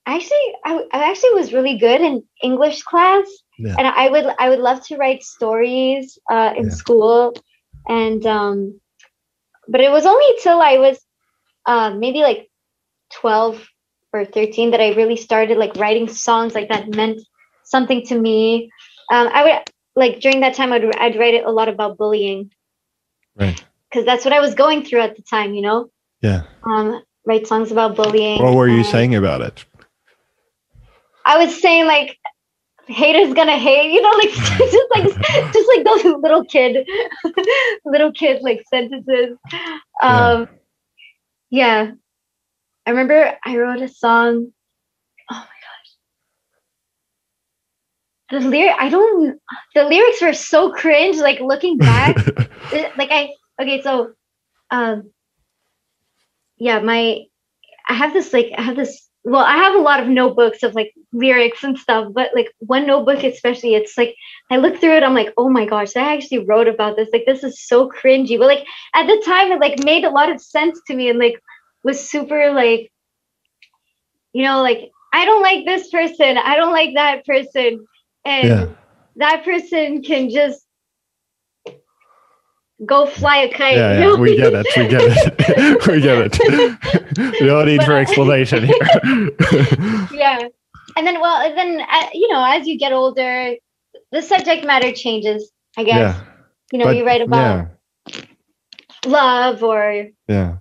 actually I, I actually was really good in English class, Yeah. and I would I would love to write stories uh, in Yeah. school, and um, but it was only till I was uh, maybe like twelve or thirteen that I really started like writing songs like that meant something to me. Um, I would like during that time I'd I'd write a lot about bullying right because that's what I was going through at the time, you know yeah um, write songs about bullying. what were you saying about it I was saying like haters gonna hate, you know, like just like just like those little kid, little kid like sentences. Um, yeah. I remember I wrote a song. Oh my gosh. The lyric, I don't. The lyrics were so cringe. Like looking back, like I okay, so um yeah my i have this like i have this well i have a lot of notebooks of like lyrics and stuff but like one notebook especially it's like i look through it i'm like oh my gosh i actually wrote about this like this is so cringy but like at the time it like made a lot of sense to me and like was super like you know like i don't like this person i don't like that person and Yeah. that person can just go fly a kite Yeah, yeah, we get it. We get it. we get it. no need for explanation here. yeah and then well and then uh, you know as you get older the subject matter changes i guess yeah. you know but- you write about love or Yeah.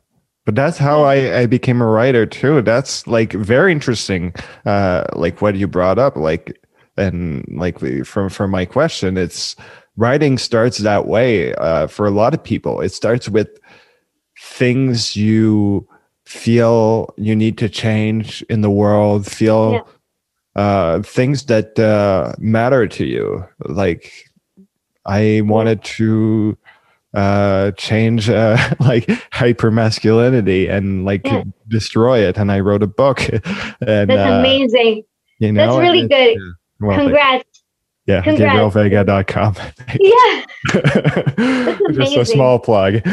But that's how I, I became a writer too. That's like very interesting. Uh, like what you brought up, like, and like from, from my question, it's writing starts that way. Uh, for a lot of people, it starts with things you feel you need to change in the world, feel, Yeah. uh, things that, uh, matter to you. Like I wanted to, uh change uh like hyper masculinity and like Yeah. destroy it. And i wrote a book. And that's uh, amazing. you know that's really good. yeah, well, congrats. Yeah gabrielveiga.com yeah. Just a small plug.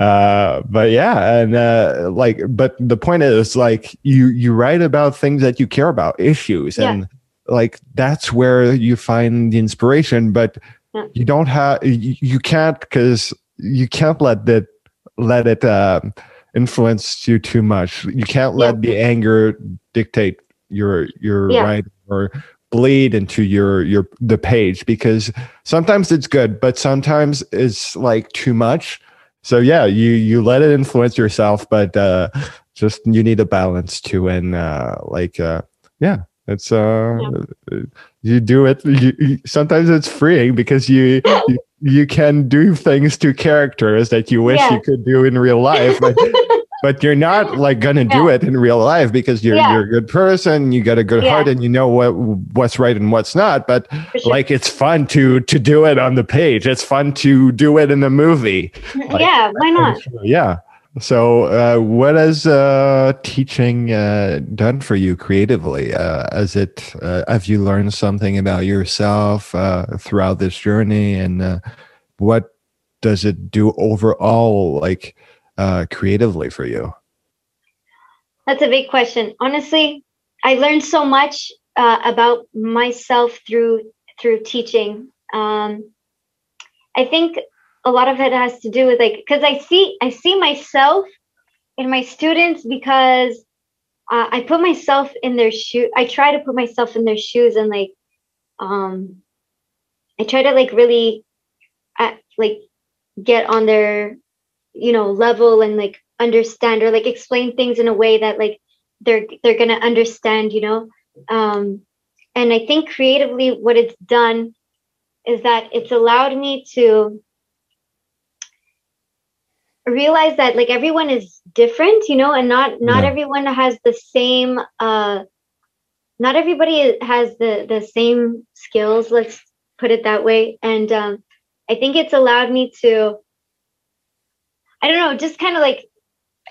Uh but yeah and uh like but the point is like you you write about things that you care about issues Yeah. and like that's where you find the inspiration. But Yeah. you don't have you, you can't because you can't let that let it um influence you too much. You can't let the anger dictate your your Yeah. writing or bleed into your your the page because sometimes it's good but sometimes it's like too much. So yeah you you let it influence yourself but uh just you need a balance too and uh like uh yeah it's uh you do it you, you- sometimes it's freeing because you, you you can do things to characters that you wish Yeah. you could do in real life but but you're not like gonna do it in real life because you're Yeah. you're a good person you got a good heart and you know what what's right and what's not but sure. like it's fun to to do it on the page it's fun to do it in the movie mm, like- yeah why not yeah so uh, what has uh, teaching uh, done for you creatively uh, as it uh, have you learned something about yourself uh, throughout this journey and uh, what does it do overall like uh, creatively for you That's a big question. Honestly, I learned so much uh, about myself through through teaching. Um, I think a lot of it has to do with like because I see I see myself in my students because uh, I put myself in their shoe. I try to put myself in their shoes and like um, I try to like really uh, like get on their you know level and like understand or like explain things in a way that like they're they're gonna understand you know um and i think creatively what it's done is that it's allowed me to realize that like everyone is different you know and not not Yeah. everyone has the same uh not everybody has the the same skills let's put it that way and um i think it's allowed me to i don't know just kind of like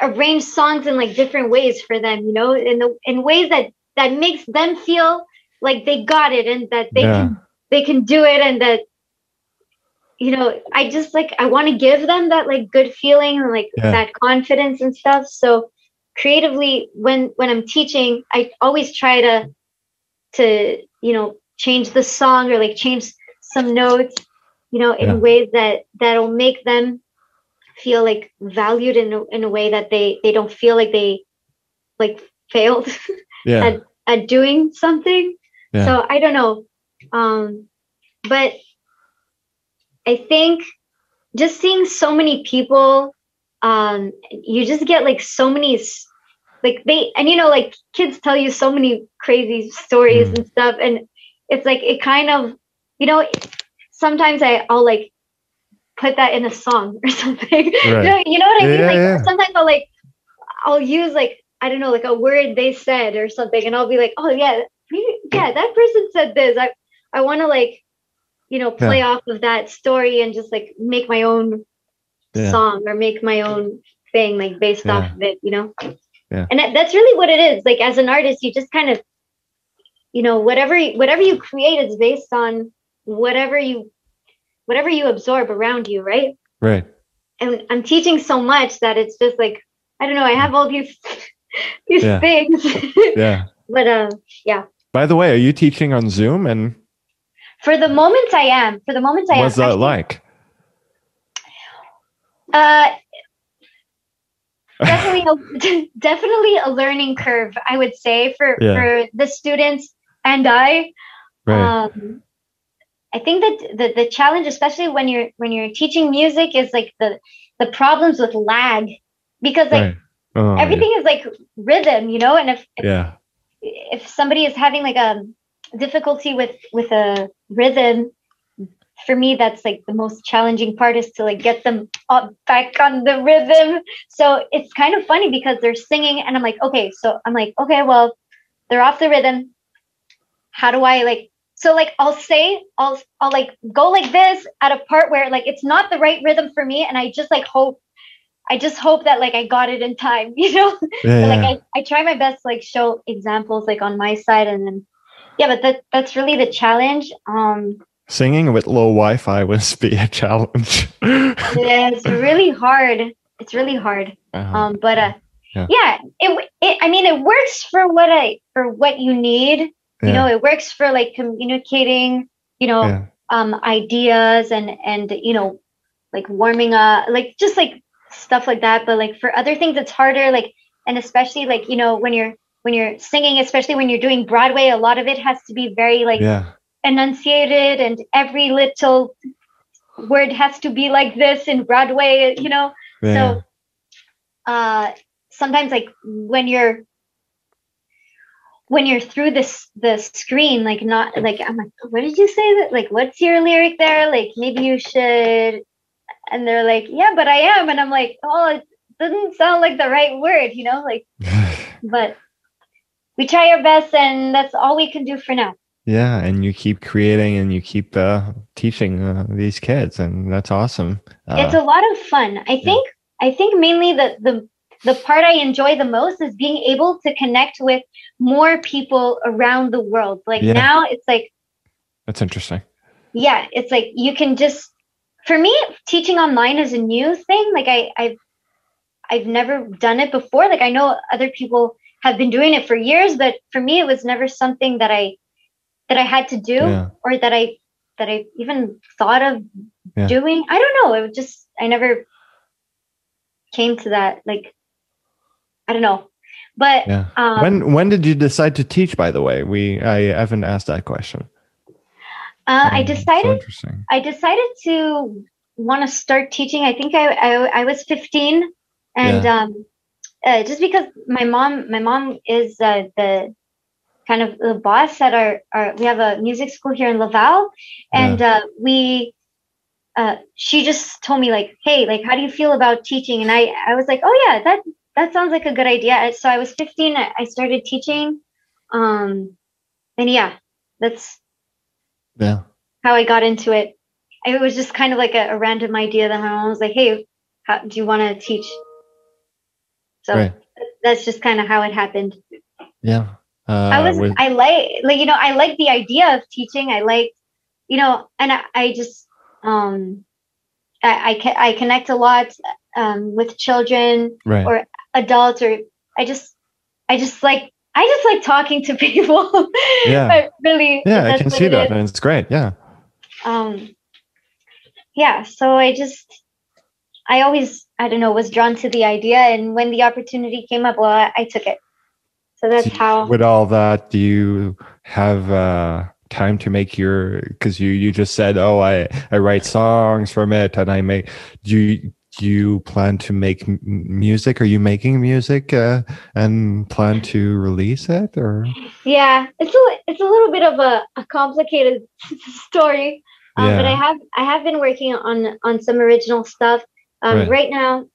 arrange songs in like different ways for them you know in the in ways that that makes them feel like they got it and that they Yeah. can they can do it and that you know i just like i want to give them that like good feeling and like Yeah. that confidence and stuff so creatively when when i'm teaching i always try to to you know change the song or like change some notes you know in Yeah. ways that that'll make them feel like valued in a, in a way that they they don't feel like they like failed yeah at, at doing something Yeah. so i don't know um but i think just seeing so many people um you just get like so many like they and you know like kids tell you so many crazy stories Mm. and stuff and it's like it kind of you know sometimes i i'll like put that in a song or something you, know, you know what i mean Yeah, like yeah. sometimes i'll like i'll use like i don't know like a word they said or something and i'll be like oh yeah yeah that person said this i i want to like you know play off of that story and just like make my own Yeah. song or make my own thing like based off of it, you know? Yeah. And that- that's really what it is. Like as an artist, you just kind of, you know, whatever whatever you create is based on whatever you whatever you absorb around you, right? Right. And I'm teaching so much that it's just like I don't know. I have all these these Yeah. things, Yeah. but uh, yeah. By the way, are you teaching on Zoom and for the moment I am. For the moment I what's am. that like? Uh, definitely, a, definitely a learning curve. I would say for Yeah. for the students and I. Right. Um, I think that the, the challenge, especially when you're when you're teaching music, is like the the problems with lag, because like right. Oh, everything is like rhythm, you know. And if Yeah. if somebody is having like a difficulty with with a rhythm for me that's like the most challenging part is to like get them up back on the rhythm so it's kind of funny because they're singing and i'm like okay so i'm like okay well they're off the rhythm how do i like so like i'll say i'll i'll like go like this at a part where like it's not the right rhythm for me and i just like hope i just hope that like i got it in time you know Yeah. like. I, I try my best to like show examples like on my side and then yeah but that that's really the challenge um Singing with low Wi-Fi must be a challenge. yeah, it's really hard it's really hard Uh-huh. um but uh Yeah. yeah, it, it i mean it works for what i for what you need you know it works for like communicating you know yeah. um ideas and and you know like warming up like just like stuff like that but like for other things it's harder like and especially like you know when you're when you're singing especially when you're doing broadway a lot of it has to be very like yeah. enunciated and every little word has to be like this in broadway you know Yeah. so uh sometimes like when you're when you're through this the screen like not like i'm like what did you say that like what's your lyric there like maybe you should and they're like yeah but i am and i'm like oh it doesn't sound like the right word you know like but we try our best and that's all we can do for now yeah, and you keep creating and you keep uh, teaching uh, these kids, and that's awesome. Uh, it's a lot of fun i think i think mainly the the the part i enjoy the most is being able to connect with more people around the world like Yeah. now it's like that's interesting. yeah it's like you can just for me teaching online is a new thing like i i've i've never done it before like i know other people have been doing it for years but for me it was never something that i that i had to do Yeah. or that i that i even thought of Yeah. doing i don't know it was just i never came to that like i don't know but Yeah. um when when did you decide to teach? By the way, we I haven't asked that question. uh, i Um, so decided interesting. I decided to want to start teaching. I think I I, I was 15, and um, uh, just because my mom my mom is uh, the kind of the boss at our, our we have a music school here in Laval, and uh, we uh, she just told me like, hey, like how do you feel about teaching? And I I was like, oh yeah, that that sounds like a good idea. So I was 15. I, I started teaching, um, and yeah, that's Yeah. how I got into it. It was just kind of like a, a random idea that my mom was like, "Hey, how, do you want to teach?" So Right. that's just kind of how it happened. Yeah. Uh, I was, with- I like, like you know, I like the idea of teaching. I like, you know, and I, I just, um, I, I, I connect a lot um, with children, right. or adults, or I just, I just like, I just like talking to people. Yeah. I really, yeah, I can see that, is. and it's great. Yeah. um yeah so i just i always i don't know was drawn to the idea and when the opportunity came up well i, I took it so that's So how With all that, do you have uh, time to make your? Because you you just said, oh, I I write songs from it, and I make. Do you do you plan to make m- music? Are you making music uh, and plan to release it or? yeah it's a it's a little bit of a, a complicated story um, but i have i have been working on on some original stuff um, Right. right. now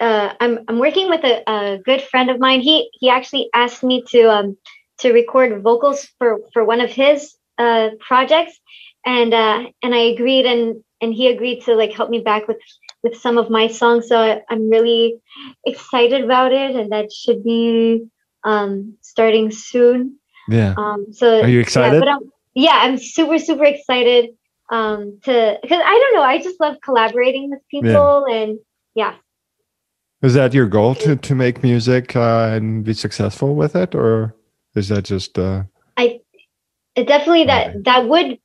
uh, I'm, I'm working with a, a good friend of mine he he actually asked me to um to record vocals for for one of his uh projects and uh and i agreed and and he agreed to like help me back with with some of my songs. So I, I'm really excited about it, and that should be um, starting soon. Yeah. Um, so Are you excited? Yeah, yeah, I'm super super excited um, to because I don't know, I just love collaborating with people, and yeah, Is that your goal to to make music uh, and be successful with it, or is that just? Uh, I it definitely that that would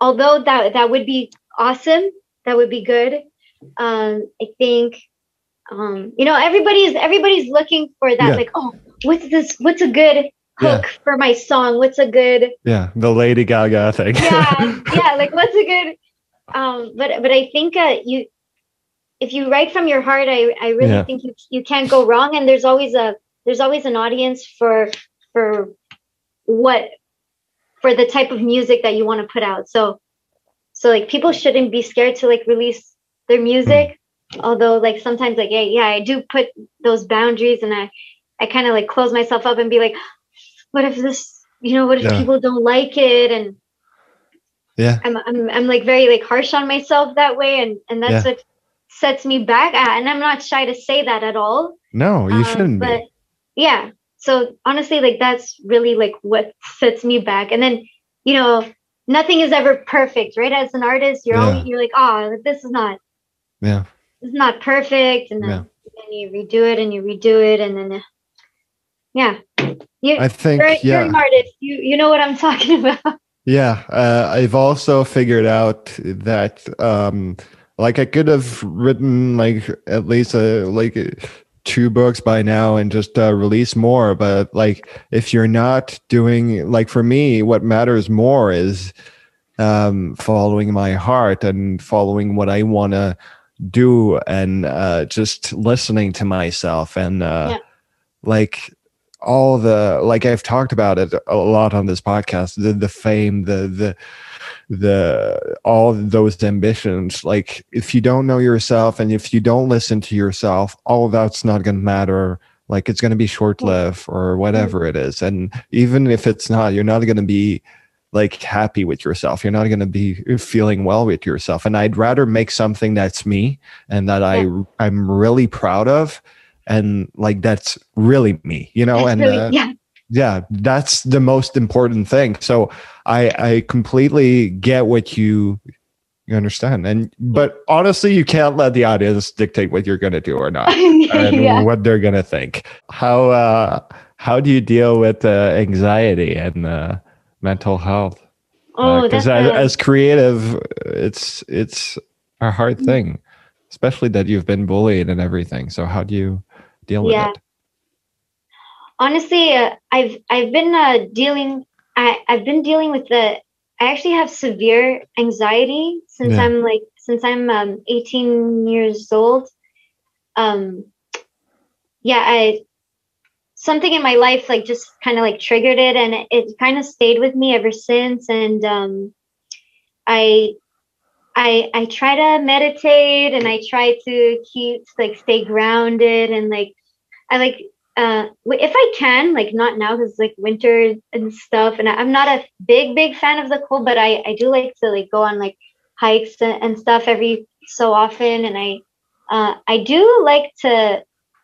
although that that would be awesome that would be good um i think um you know everybody's everybody's looking for that Yeah. like oh what's this what's a good Yeah. hook for my song what's a good yeah, the Lady Gaga thing. yeah yeah like what's a good um but but i think uh you if you write from your heart i i really Yeah. think you you can't go wrong and there's always a there's always an audience for for what for the type of music that you want to put out so so like people shouldn't be scared to like release their music although like sometimes like yeah yeah i do put those boundaries and i i kind of like close myself up and be like what if this you know what if Yeah. people don't like it and yeah, I'm, I'm I'm like very like harsh on myself that way, and and that's Yeah. what sets me back. Uh, And I'm not shy to say that at all. no, you Um, shouldn't but be. yeah, so honestly, like that's really like what sets me back. And then you know, nothing is ever perfect, right? As an artist, you're Yeah. always you're like, oh, this is not Yeah, is not perfect, and then, Yeah. then you redo it and you redo it, and then yeah, you. I think you're, yeah. you're an artist. You you know what I'm talking about. Yeah, uh, I've also figured out that um, like I could have written like at least uh, like uh, two books by now and just uh, release more. But like if you're not doing like for me, what matters more is um, following my heart and following what I want to do and uh, just listening to myself and uh, Yeah. like all the like I've talked about it a lot on this podcast the the fame the the the all those ambitions. Like if you don't know yourself and if you don't listen to yourself all of that's not going to matter. Like it's going to be short lived or whatever it is. And even if it's not you're not going to be like happy with yourself. You're not going to be feeling well with yourself. And i'd rather make something that's me and that i i'm really proud of and like that's really me you know That's and really- uh, yeah, yeah that's the most important thing. So i i completely get what you you understand and but honestly you can't let the audience dictate what you're going to do or not and yeah. what they're going to think. How uh how do you deal with uh, anxiety and uh, mental health? Oh, because that's as, a- as creative it's it's a hard thing especially that you've been bullied and everything. So how do you deal with Yeah. it honestly uh, i've i've been uh, dealing I, i've been dealing with the i actually have severe anxiety since Yeah. i'm like since i'm um, 18 years old um yeah i something in my life like just kind of like triggered it and it, it kind of stayed with me ever since and um i i i try to meditate and i try to keep like stay grounded and like i like uh if i can like not now because like winter and stuff and I, i'm not a big big fan of the cold but i i do like to like go on like hikes and, and stuff every so often and i uh i do like to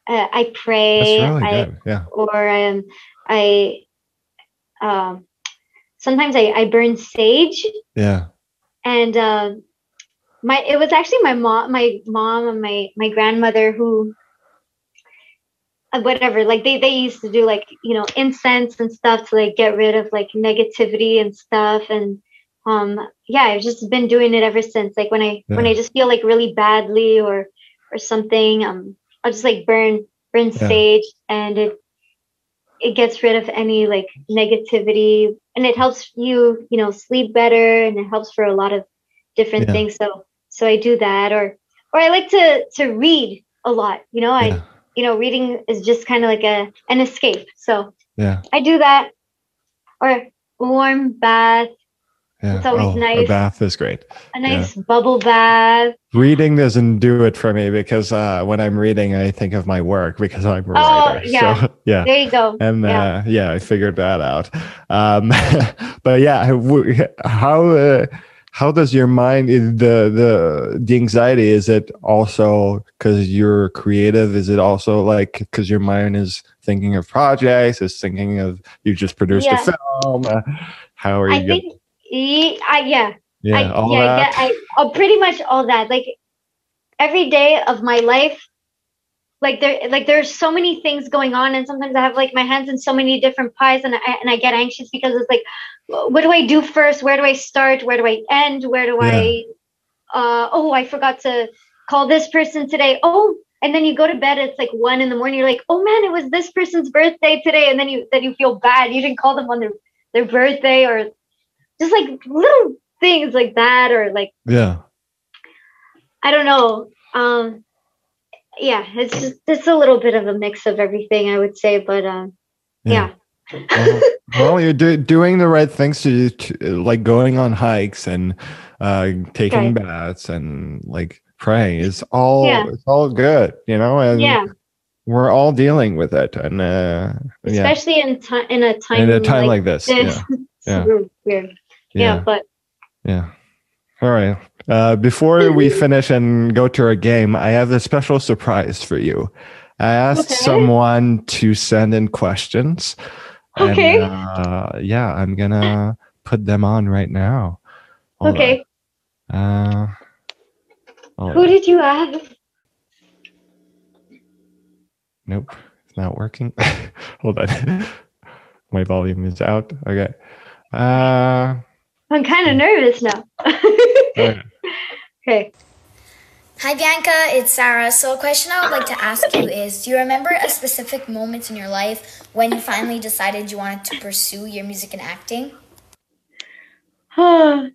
uh, i pray really I, good yeah. or um, I um, sometimes I, I burn sage yeah. and um, my it was actually my mom my mom and my my grandmother who uh, whatever like they they used to do like you know incense and stuff to like get rid of like negativity and stuff. And um yeah I've just been doing it ever since. Like when I when I just feel like really badly or or something um I'll just like burn burn Yeah. sage and it it gets rid of any like negativity. And it helps you you know sleep better and it helps for a lot of different Yeah. things. So so i do that or or i like to to read a lot you know i you know reading is just kind of like a an escape so yeah i do that or a warm bath yeah It's always Oh, a nice. bath is great a nice bubble bath reading doesn't do it for me because uh, when I'm reading, I think of my work because I'm a Oh, writer. yeah. So, yeah. there you go And yeah. uh, yeah, I figured that out. Um, but yeah, how uh, how does your mind the the the anxiety is it also because you're creative is it also like because your mind is thinking of projects is thinking of you just produced Yeah. a film uh, how are you I think, I, yeah, yeah I, all yeah, that yeah, I, oh, pretty much all that. Like every day of my life, like there, like there's so many things going on, and sometimes I have like my hands in so many different pies, and I and I get anxious because it's like, what do I do first? Where do I start? Where do I end? Where do I? Uh, oh, I forgot to call this person today. Oh. And then you go to bed. It's like one in the morning. You're like, "Oh man, it was this person's birthday today," and then you then you feel bad. You didn't call them on their their birthday, or just like little things like that, or like yeah I don't know. Um, yeah, it's just it's a little bit of a mix of everything, I would say. But um, Yeah. yeah, well, well, you're do, doing the right things to, to like going on hikes and uh taking Right. baths and like praying is all Yeah. it's all good you know and yeah, we're all dealing with it and uh yeah especially in time in a time in a time like, this this. yeah Yeah. Yeah, yeah but yeah all right uh before we finish and go to our game i have a special surprise for you i asked Okay. someone to send in questions and, Okay. uh, yeah i'm gonna put them on right now Hold okay. on. uh Who on. did you ask? Nope, it's not working. Hold on. My volume is out. Okay. Uh, I'm kind of nervous now. okay. Okay. Hi Bianka, it's Sarah. So a question I would like to ask you is do you remember a specific moment in your life when you finally decided you wanted to pursue your music and acting? what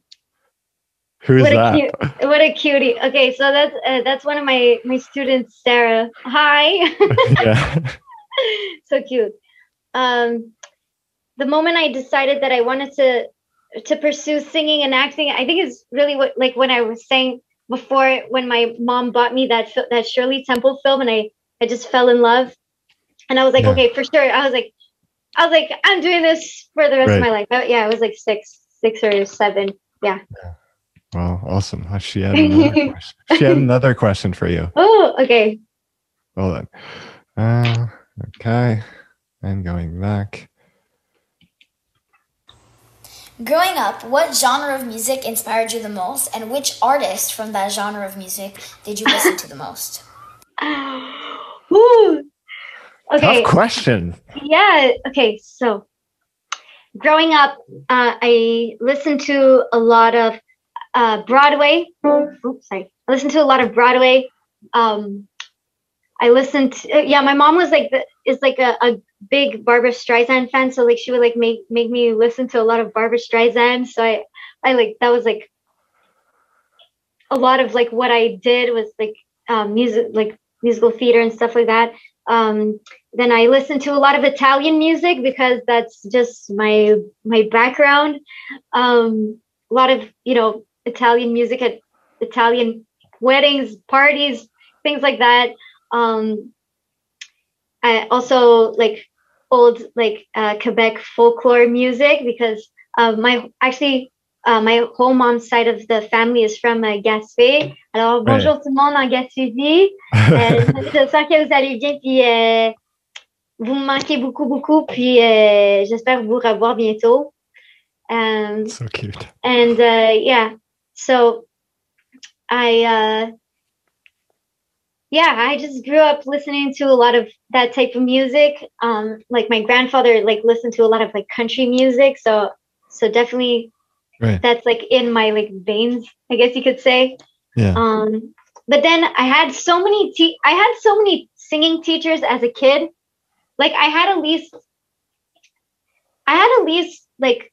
Who's a that? cute, what a cutie. Okay, so that's uh, that's one of my my students, Sarah. Hi. yeah. so cute. Um, the moment I decided that I wanted to to pursue singing and acting, I think is really what like when I was saying before when my mom bought me that that Shirley Temple film and I I just fell in love, and I was like, Yeah. okay, for sure. I was like, I was like, I'm doing this for the rest Right. of my life. I- yeah, I was like six, six or seven. Yeah. Well, awesome. Uh, She had another question. She had another question for you. Oh, okay. Hold on. Uh, okay. And going back. Growing up, what genre of music inspired you the most and which artist from that genre of music did you listen to the most? Ooh. Okay. Tough question. Yeah. Okay. So, growing up, uh, I listened to a lot of uh, Broadway. Oops, sorry. I listened to a lot of Broadway. Um, I listened. To, yeah, my mom was like the, is like a, a big Barbra Streisand fan, so like she would like make make me listen to a lot of Barbra Streisand. So I I like that was like a lot of like what I did was like um, music like musical theater and stuff like that. Um, then I listened to a lot of Italian music because that's just my my background. Um, a lot of you know Italian music at Italian weddings, parties, things like that. Um, I also like old like uh, Quebec folklore music because uh, my actually uh, my whole mom's side of the family is from uh, Gaspé. Alors bonjour tout le monde en Gaspésie. Euh, J'espère que vous allez bien, puis euh, vous me manquez beaucoup, beaucoup, puis euh, j'espère vous revoir bientôt. Um, so cute. and uh, yeah, so I, uh, yeah, I just grew up listening to a lot of that type of music. Um, like my grandfather, like listened to a lot of like country music, so so definitely Right. that's like in my like veins, I guess you could say. Yeah. Um, but then I had so many te- I had so many singing teachers as a kid. Like I had at least I had at least like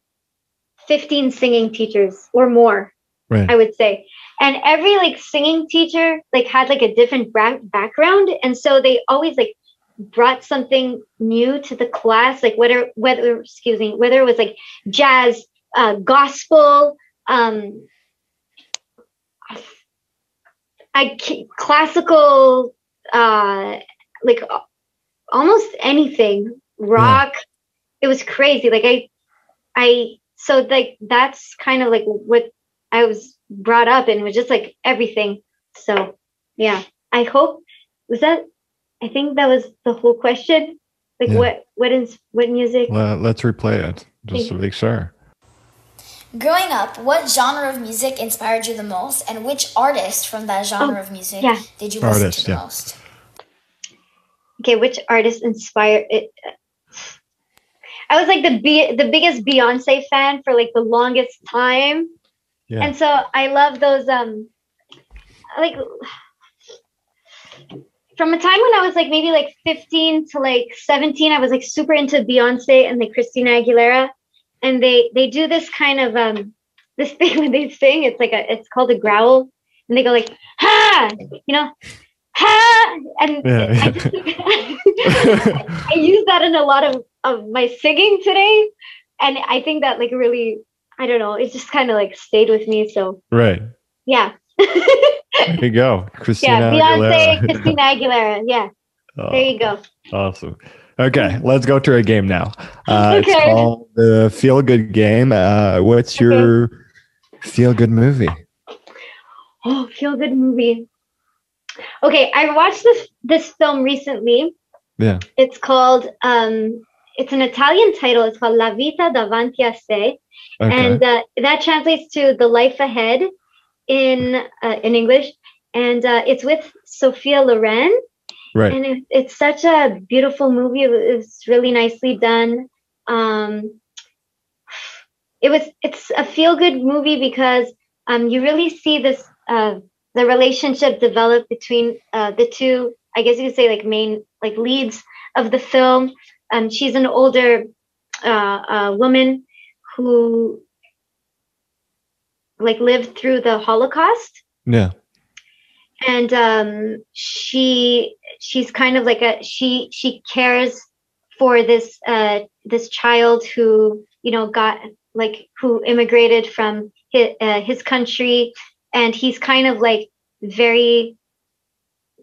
15 singing teachers or more, Right. I would say. And every like singing teacher like had like a different background. And so they always like brought something new to the class like whether whether excuse me whether it was like jazz uh, gospel um I classical uh like almost anything. Rock. It was crazy. Like I I so like that's kind of like what I was brought up and was just like everything. So yeah, I hope was that. I think that was the whole question. Like Yeah. what what is what music? Well, let's replay it just to make sure. Growing up, what genre of music inspired you the most, and which artist from that genre Oh, of music yeah. did you listen Artist, to the yeah. most? Okay, which artist inspired it? I was like the B, the biggest Beyonce fan for like the longest time. Yeah. And so I love those um like from a time when I was like maybe like 15 to like 17, I was like super into Beyonce and like Christina Aguilera. And they they do this kind of um this thing when they sing, it's like a it's called a growl. And they go like, ha, you know, ha and Yeah, I, just, I use that in a lot of, of my singing today. And I think that like really I don't know, it just kind of like stayed with me. So right. yeah. There you go. Christina yeah, Beyonce, Aguilera. Christina Aguilera. Yeah, Oh, there you go. Awesome. Okay, let's go to a game now. Uh, It's called the Feel Good Game. Uh, what's your feel good movie? Oh, feel good movie. Okay, I watched this this film recently. Yeah. It's called um it's an Italian title. It's called La Vita davanti a se. Okay. and uh, that translates to the life ahead in uh, in english. And uh, it's with sophia loren. Right. and it, it's such a beautiful movie. It's really nicely done. Um it was it's a feel good movie because um you really see this uh the relationship develop between uh the two i guess you could say like main like leads of the film. Um she's an older uh, uh woman who like lived through the holocaust. Yeah. and um she she's kind of like a she she cares for this uh this child who you know got like who immigrated from his, uh, his country. And he's kind of like very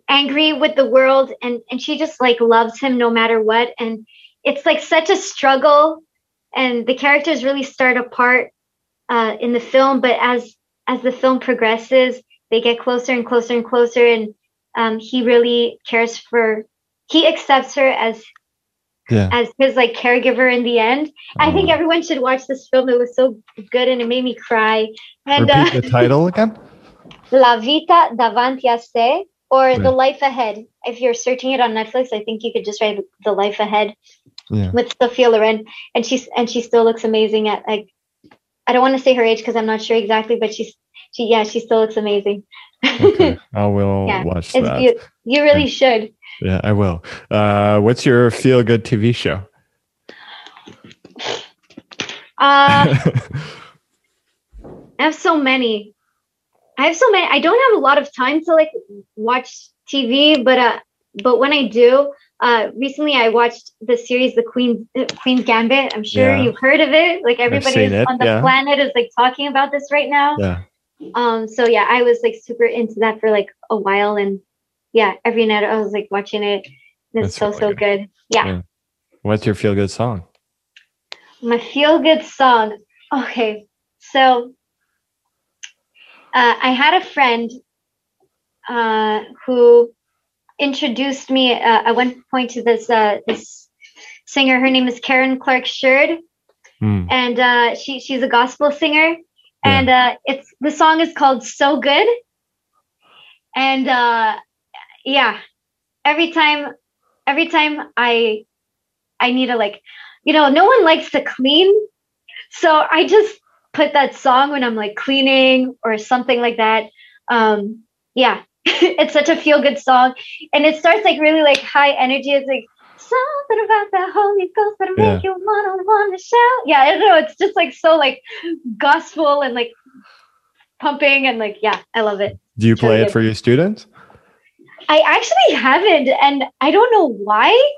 angry with the world. And and she just like loves him no matter what. And it's like such a struggle and the characters really start apart uh, in the film but as as the film progresses they get closer and closer and closer and um, he really cares for he accepts her as Yeah. as his like caregiver in the end i think Oh. everyone should watch this film it was so good and it made me cry and Repeat uh, the title again. la vita davanti a se or the life ahead if you're searching it on netflix i think you could just write the life ahead Yeah. with sophia loren and she's and she still looks amazing at like i don't want to say her age because i'm not sure exactly but she's she yeah she still looks amazing Okay. I will Yeah, watch it's that. you you really should Yeah, I will. Uh, what's your feel good TV show? uh I have so many. I have so many. I don't have a lot of time to like watch TV, but uh, but when I do, uh, recently I watched the series The Queen Queen's Gambit. I'm sure Yeah. you've heard of it. Like everybody it, on the yeah. planet is like talking about this right now. yeah. Um, so yeah, I was like super into that for like a while, and yeah, every night I was like watching it. It's so really so good. good. Yeah. Yeah. What's your feel good song? My feel good song. Okay, so uh, I had a friend uh, who introduced me uh, at one point to this uh, this singer. Her name is Karen Clark Sheard, Hmm. and uh, she she's a gospel singer, and uh, it's the song is called "So Good," and uh, yeah, every time every time I I need to like, you know, no one likes to clean, so I just put that song when I'm like cleaning or something like that. Um, yeah, it's such a feel good song, and it starts like really like high energy. It's like something about the Holy Ghost that Yeah. make you wanna wanna shout. Yeah, I don't know. It's just like so like gospel and like pumping and like yeah, I love it. Do you It's really play it good. for your students? I actually haven't, and I don't know why,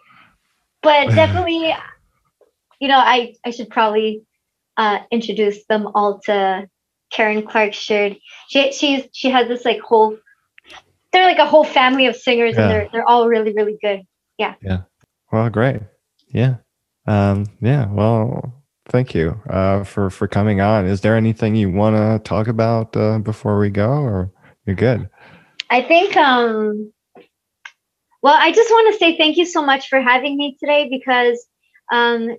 but definitely, you know, I I should probably uh, introduce them all to Karen Clark Sheard. She she's she has this like whole, they're like a whole family of singers, Yeah. and they're they're all really really good. Yeah. Yeah. Well, great. Yeah. Um, yeah. Well, thank you uh, for for coming on. Is there anything you want to talk about uh, before we go, or you're good? I think um well, I just want to say thank you so much for having me today because um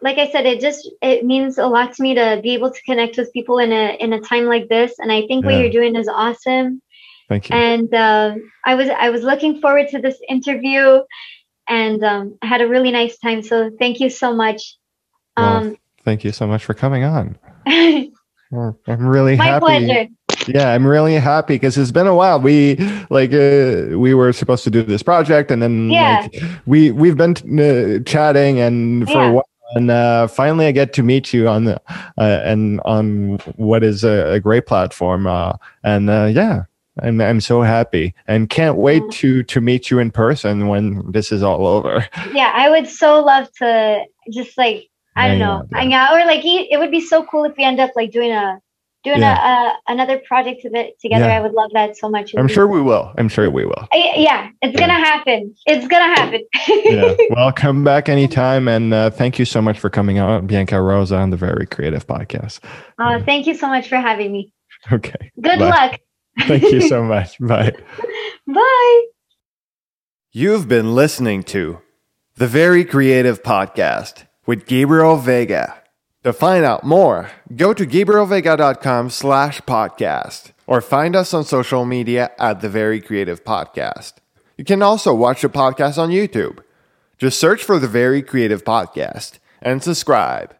like I said, it just it means a lot to me to be able to connect with people in a in a time like this. And I think what you're doing is awesome. Thank you. And um I was I was looking forward to this interview, and um, I had a really nice time. So thank you so much. Well, Um, Thank you so much for coming on. I'm really happy. pleasure. Yeah, I'm really happy because it's been a while. We like uh, we were supposed to do this project, and then Yeah. like we we've been uh, chatting and for Yeah. a while. And uh, finally, I get to meet you on the uh, and on what is a, a great platform. Uh, and uh, yeah, I'm I'm so happy and can't wait to to meet you in person when this is all over. Yeah, I would so love to just like I don't Hang know, out, yeah. hang out, or like e- it would be so cool if we end up like doing a doing a, a another project to the, together. Yeah. I would love that so much. It I'm sure we will. I'm sure we will. I- yeah, it's gonna happen. It's gonna happen. yeah. Well, come back anytime. And uh, thank you so much for coming on, Bianka Rosa, on the Very Creative Podcast. Uh, thank you so much for having me. Okay. Good Bye. luck. Thank you so much. Bye. Bye. You've been listening to the Very Creative Podcast with Gabriel Veiga. To find out more, go to gabrielveiga.com slash podcast or find us on social media at the Very Creative Podcast. You can also watch the podcast on YouTube. Just search for the Very Creative Podcast and subscribe.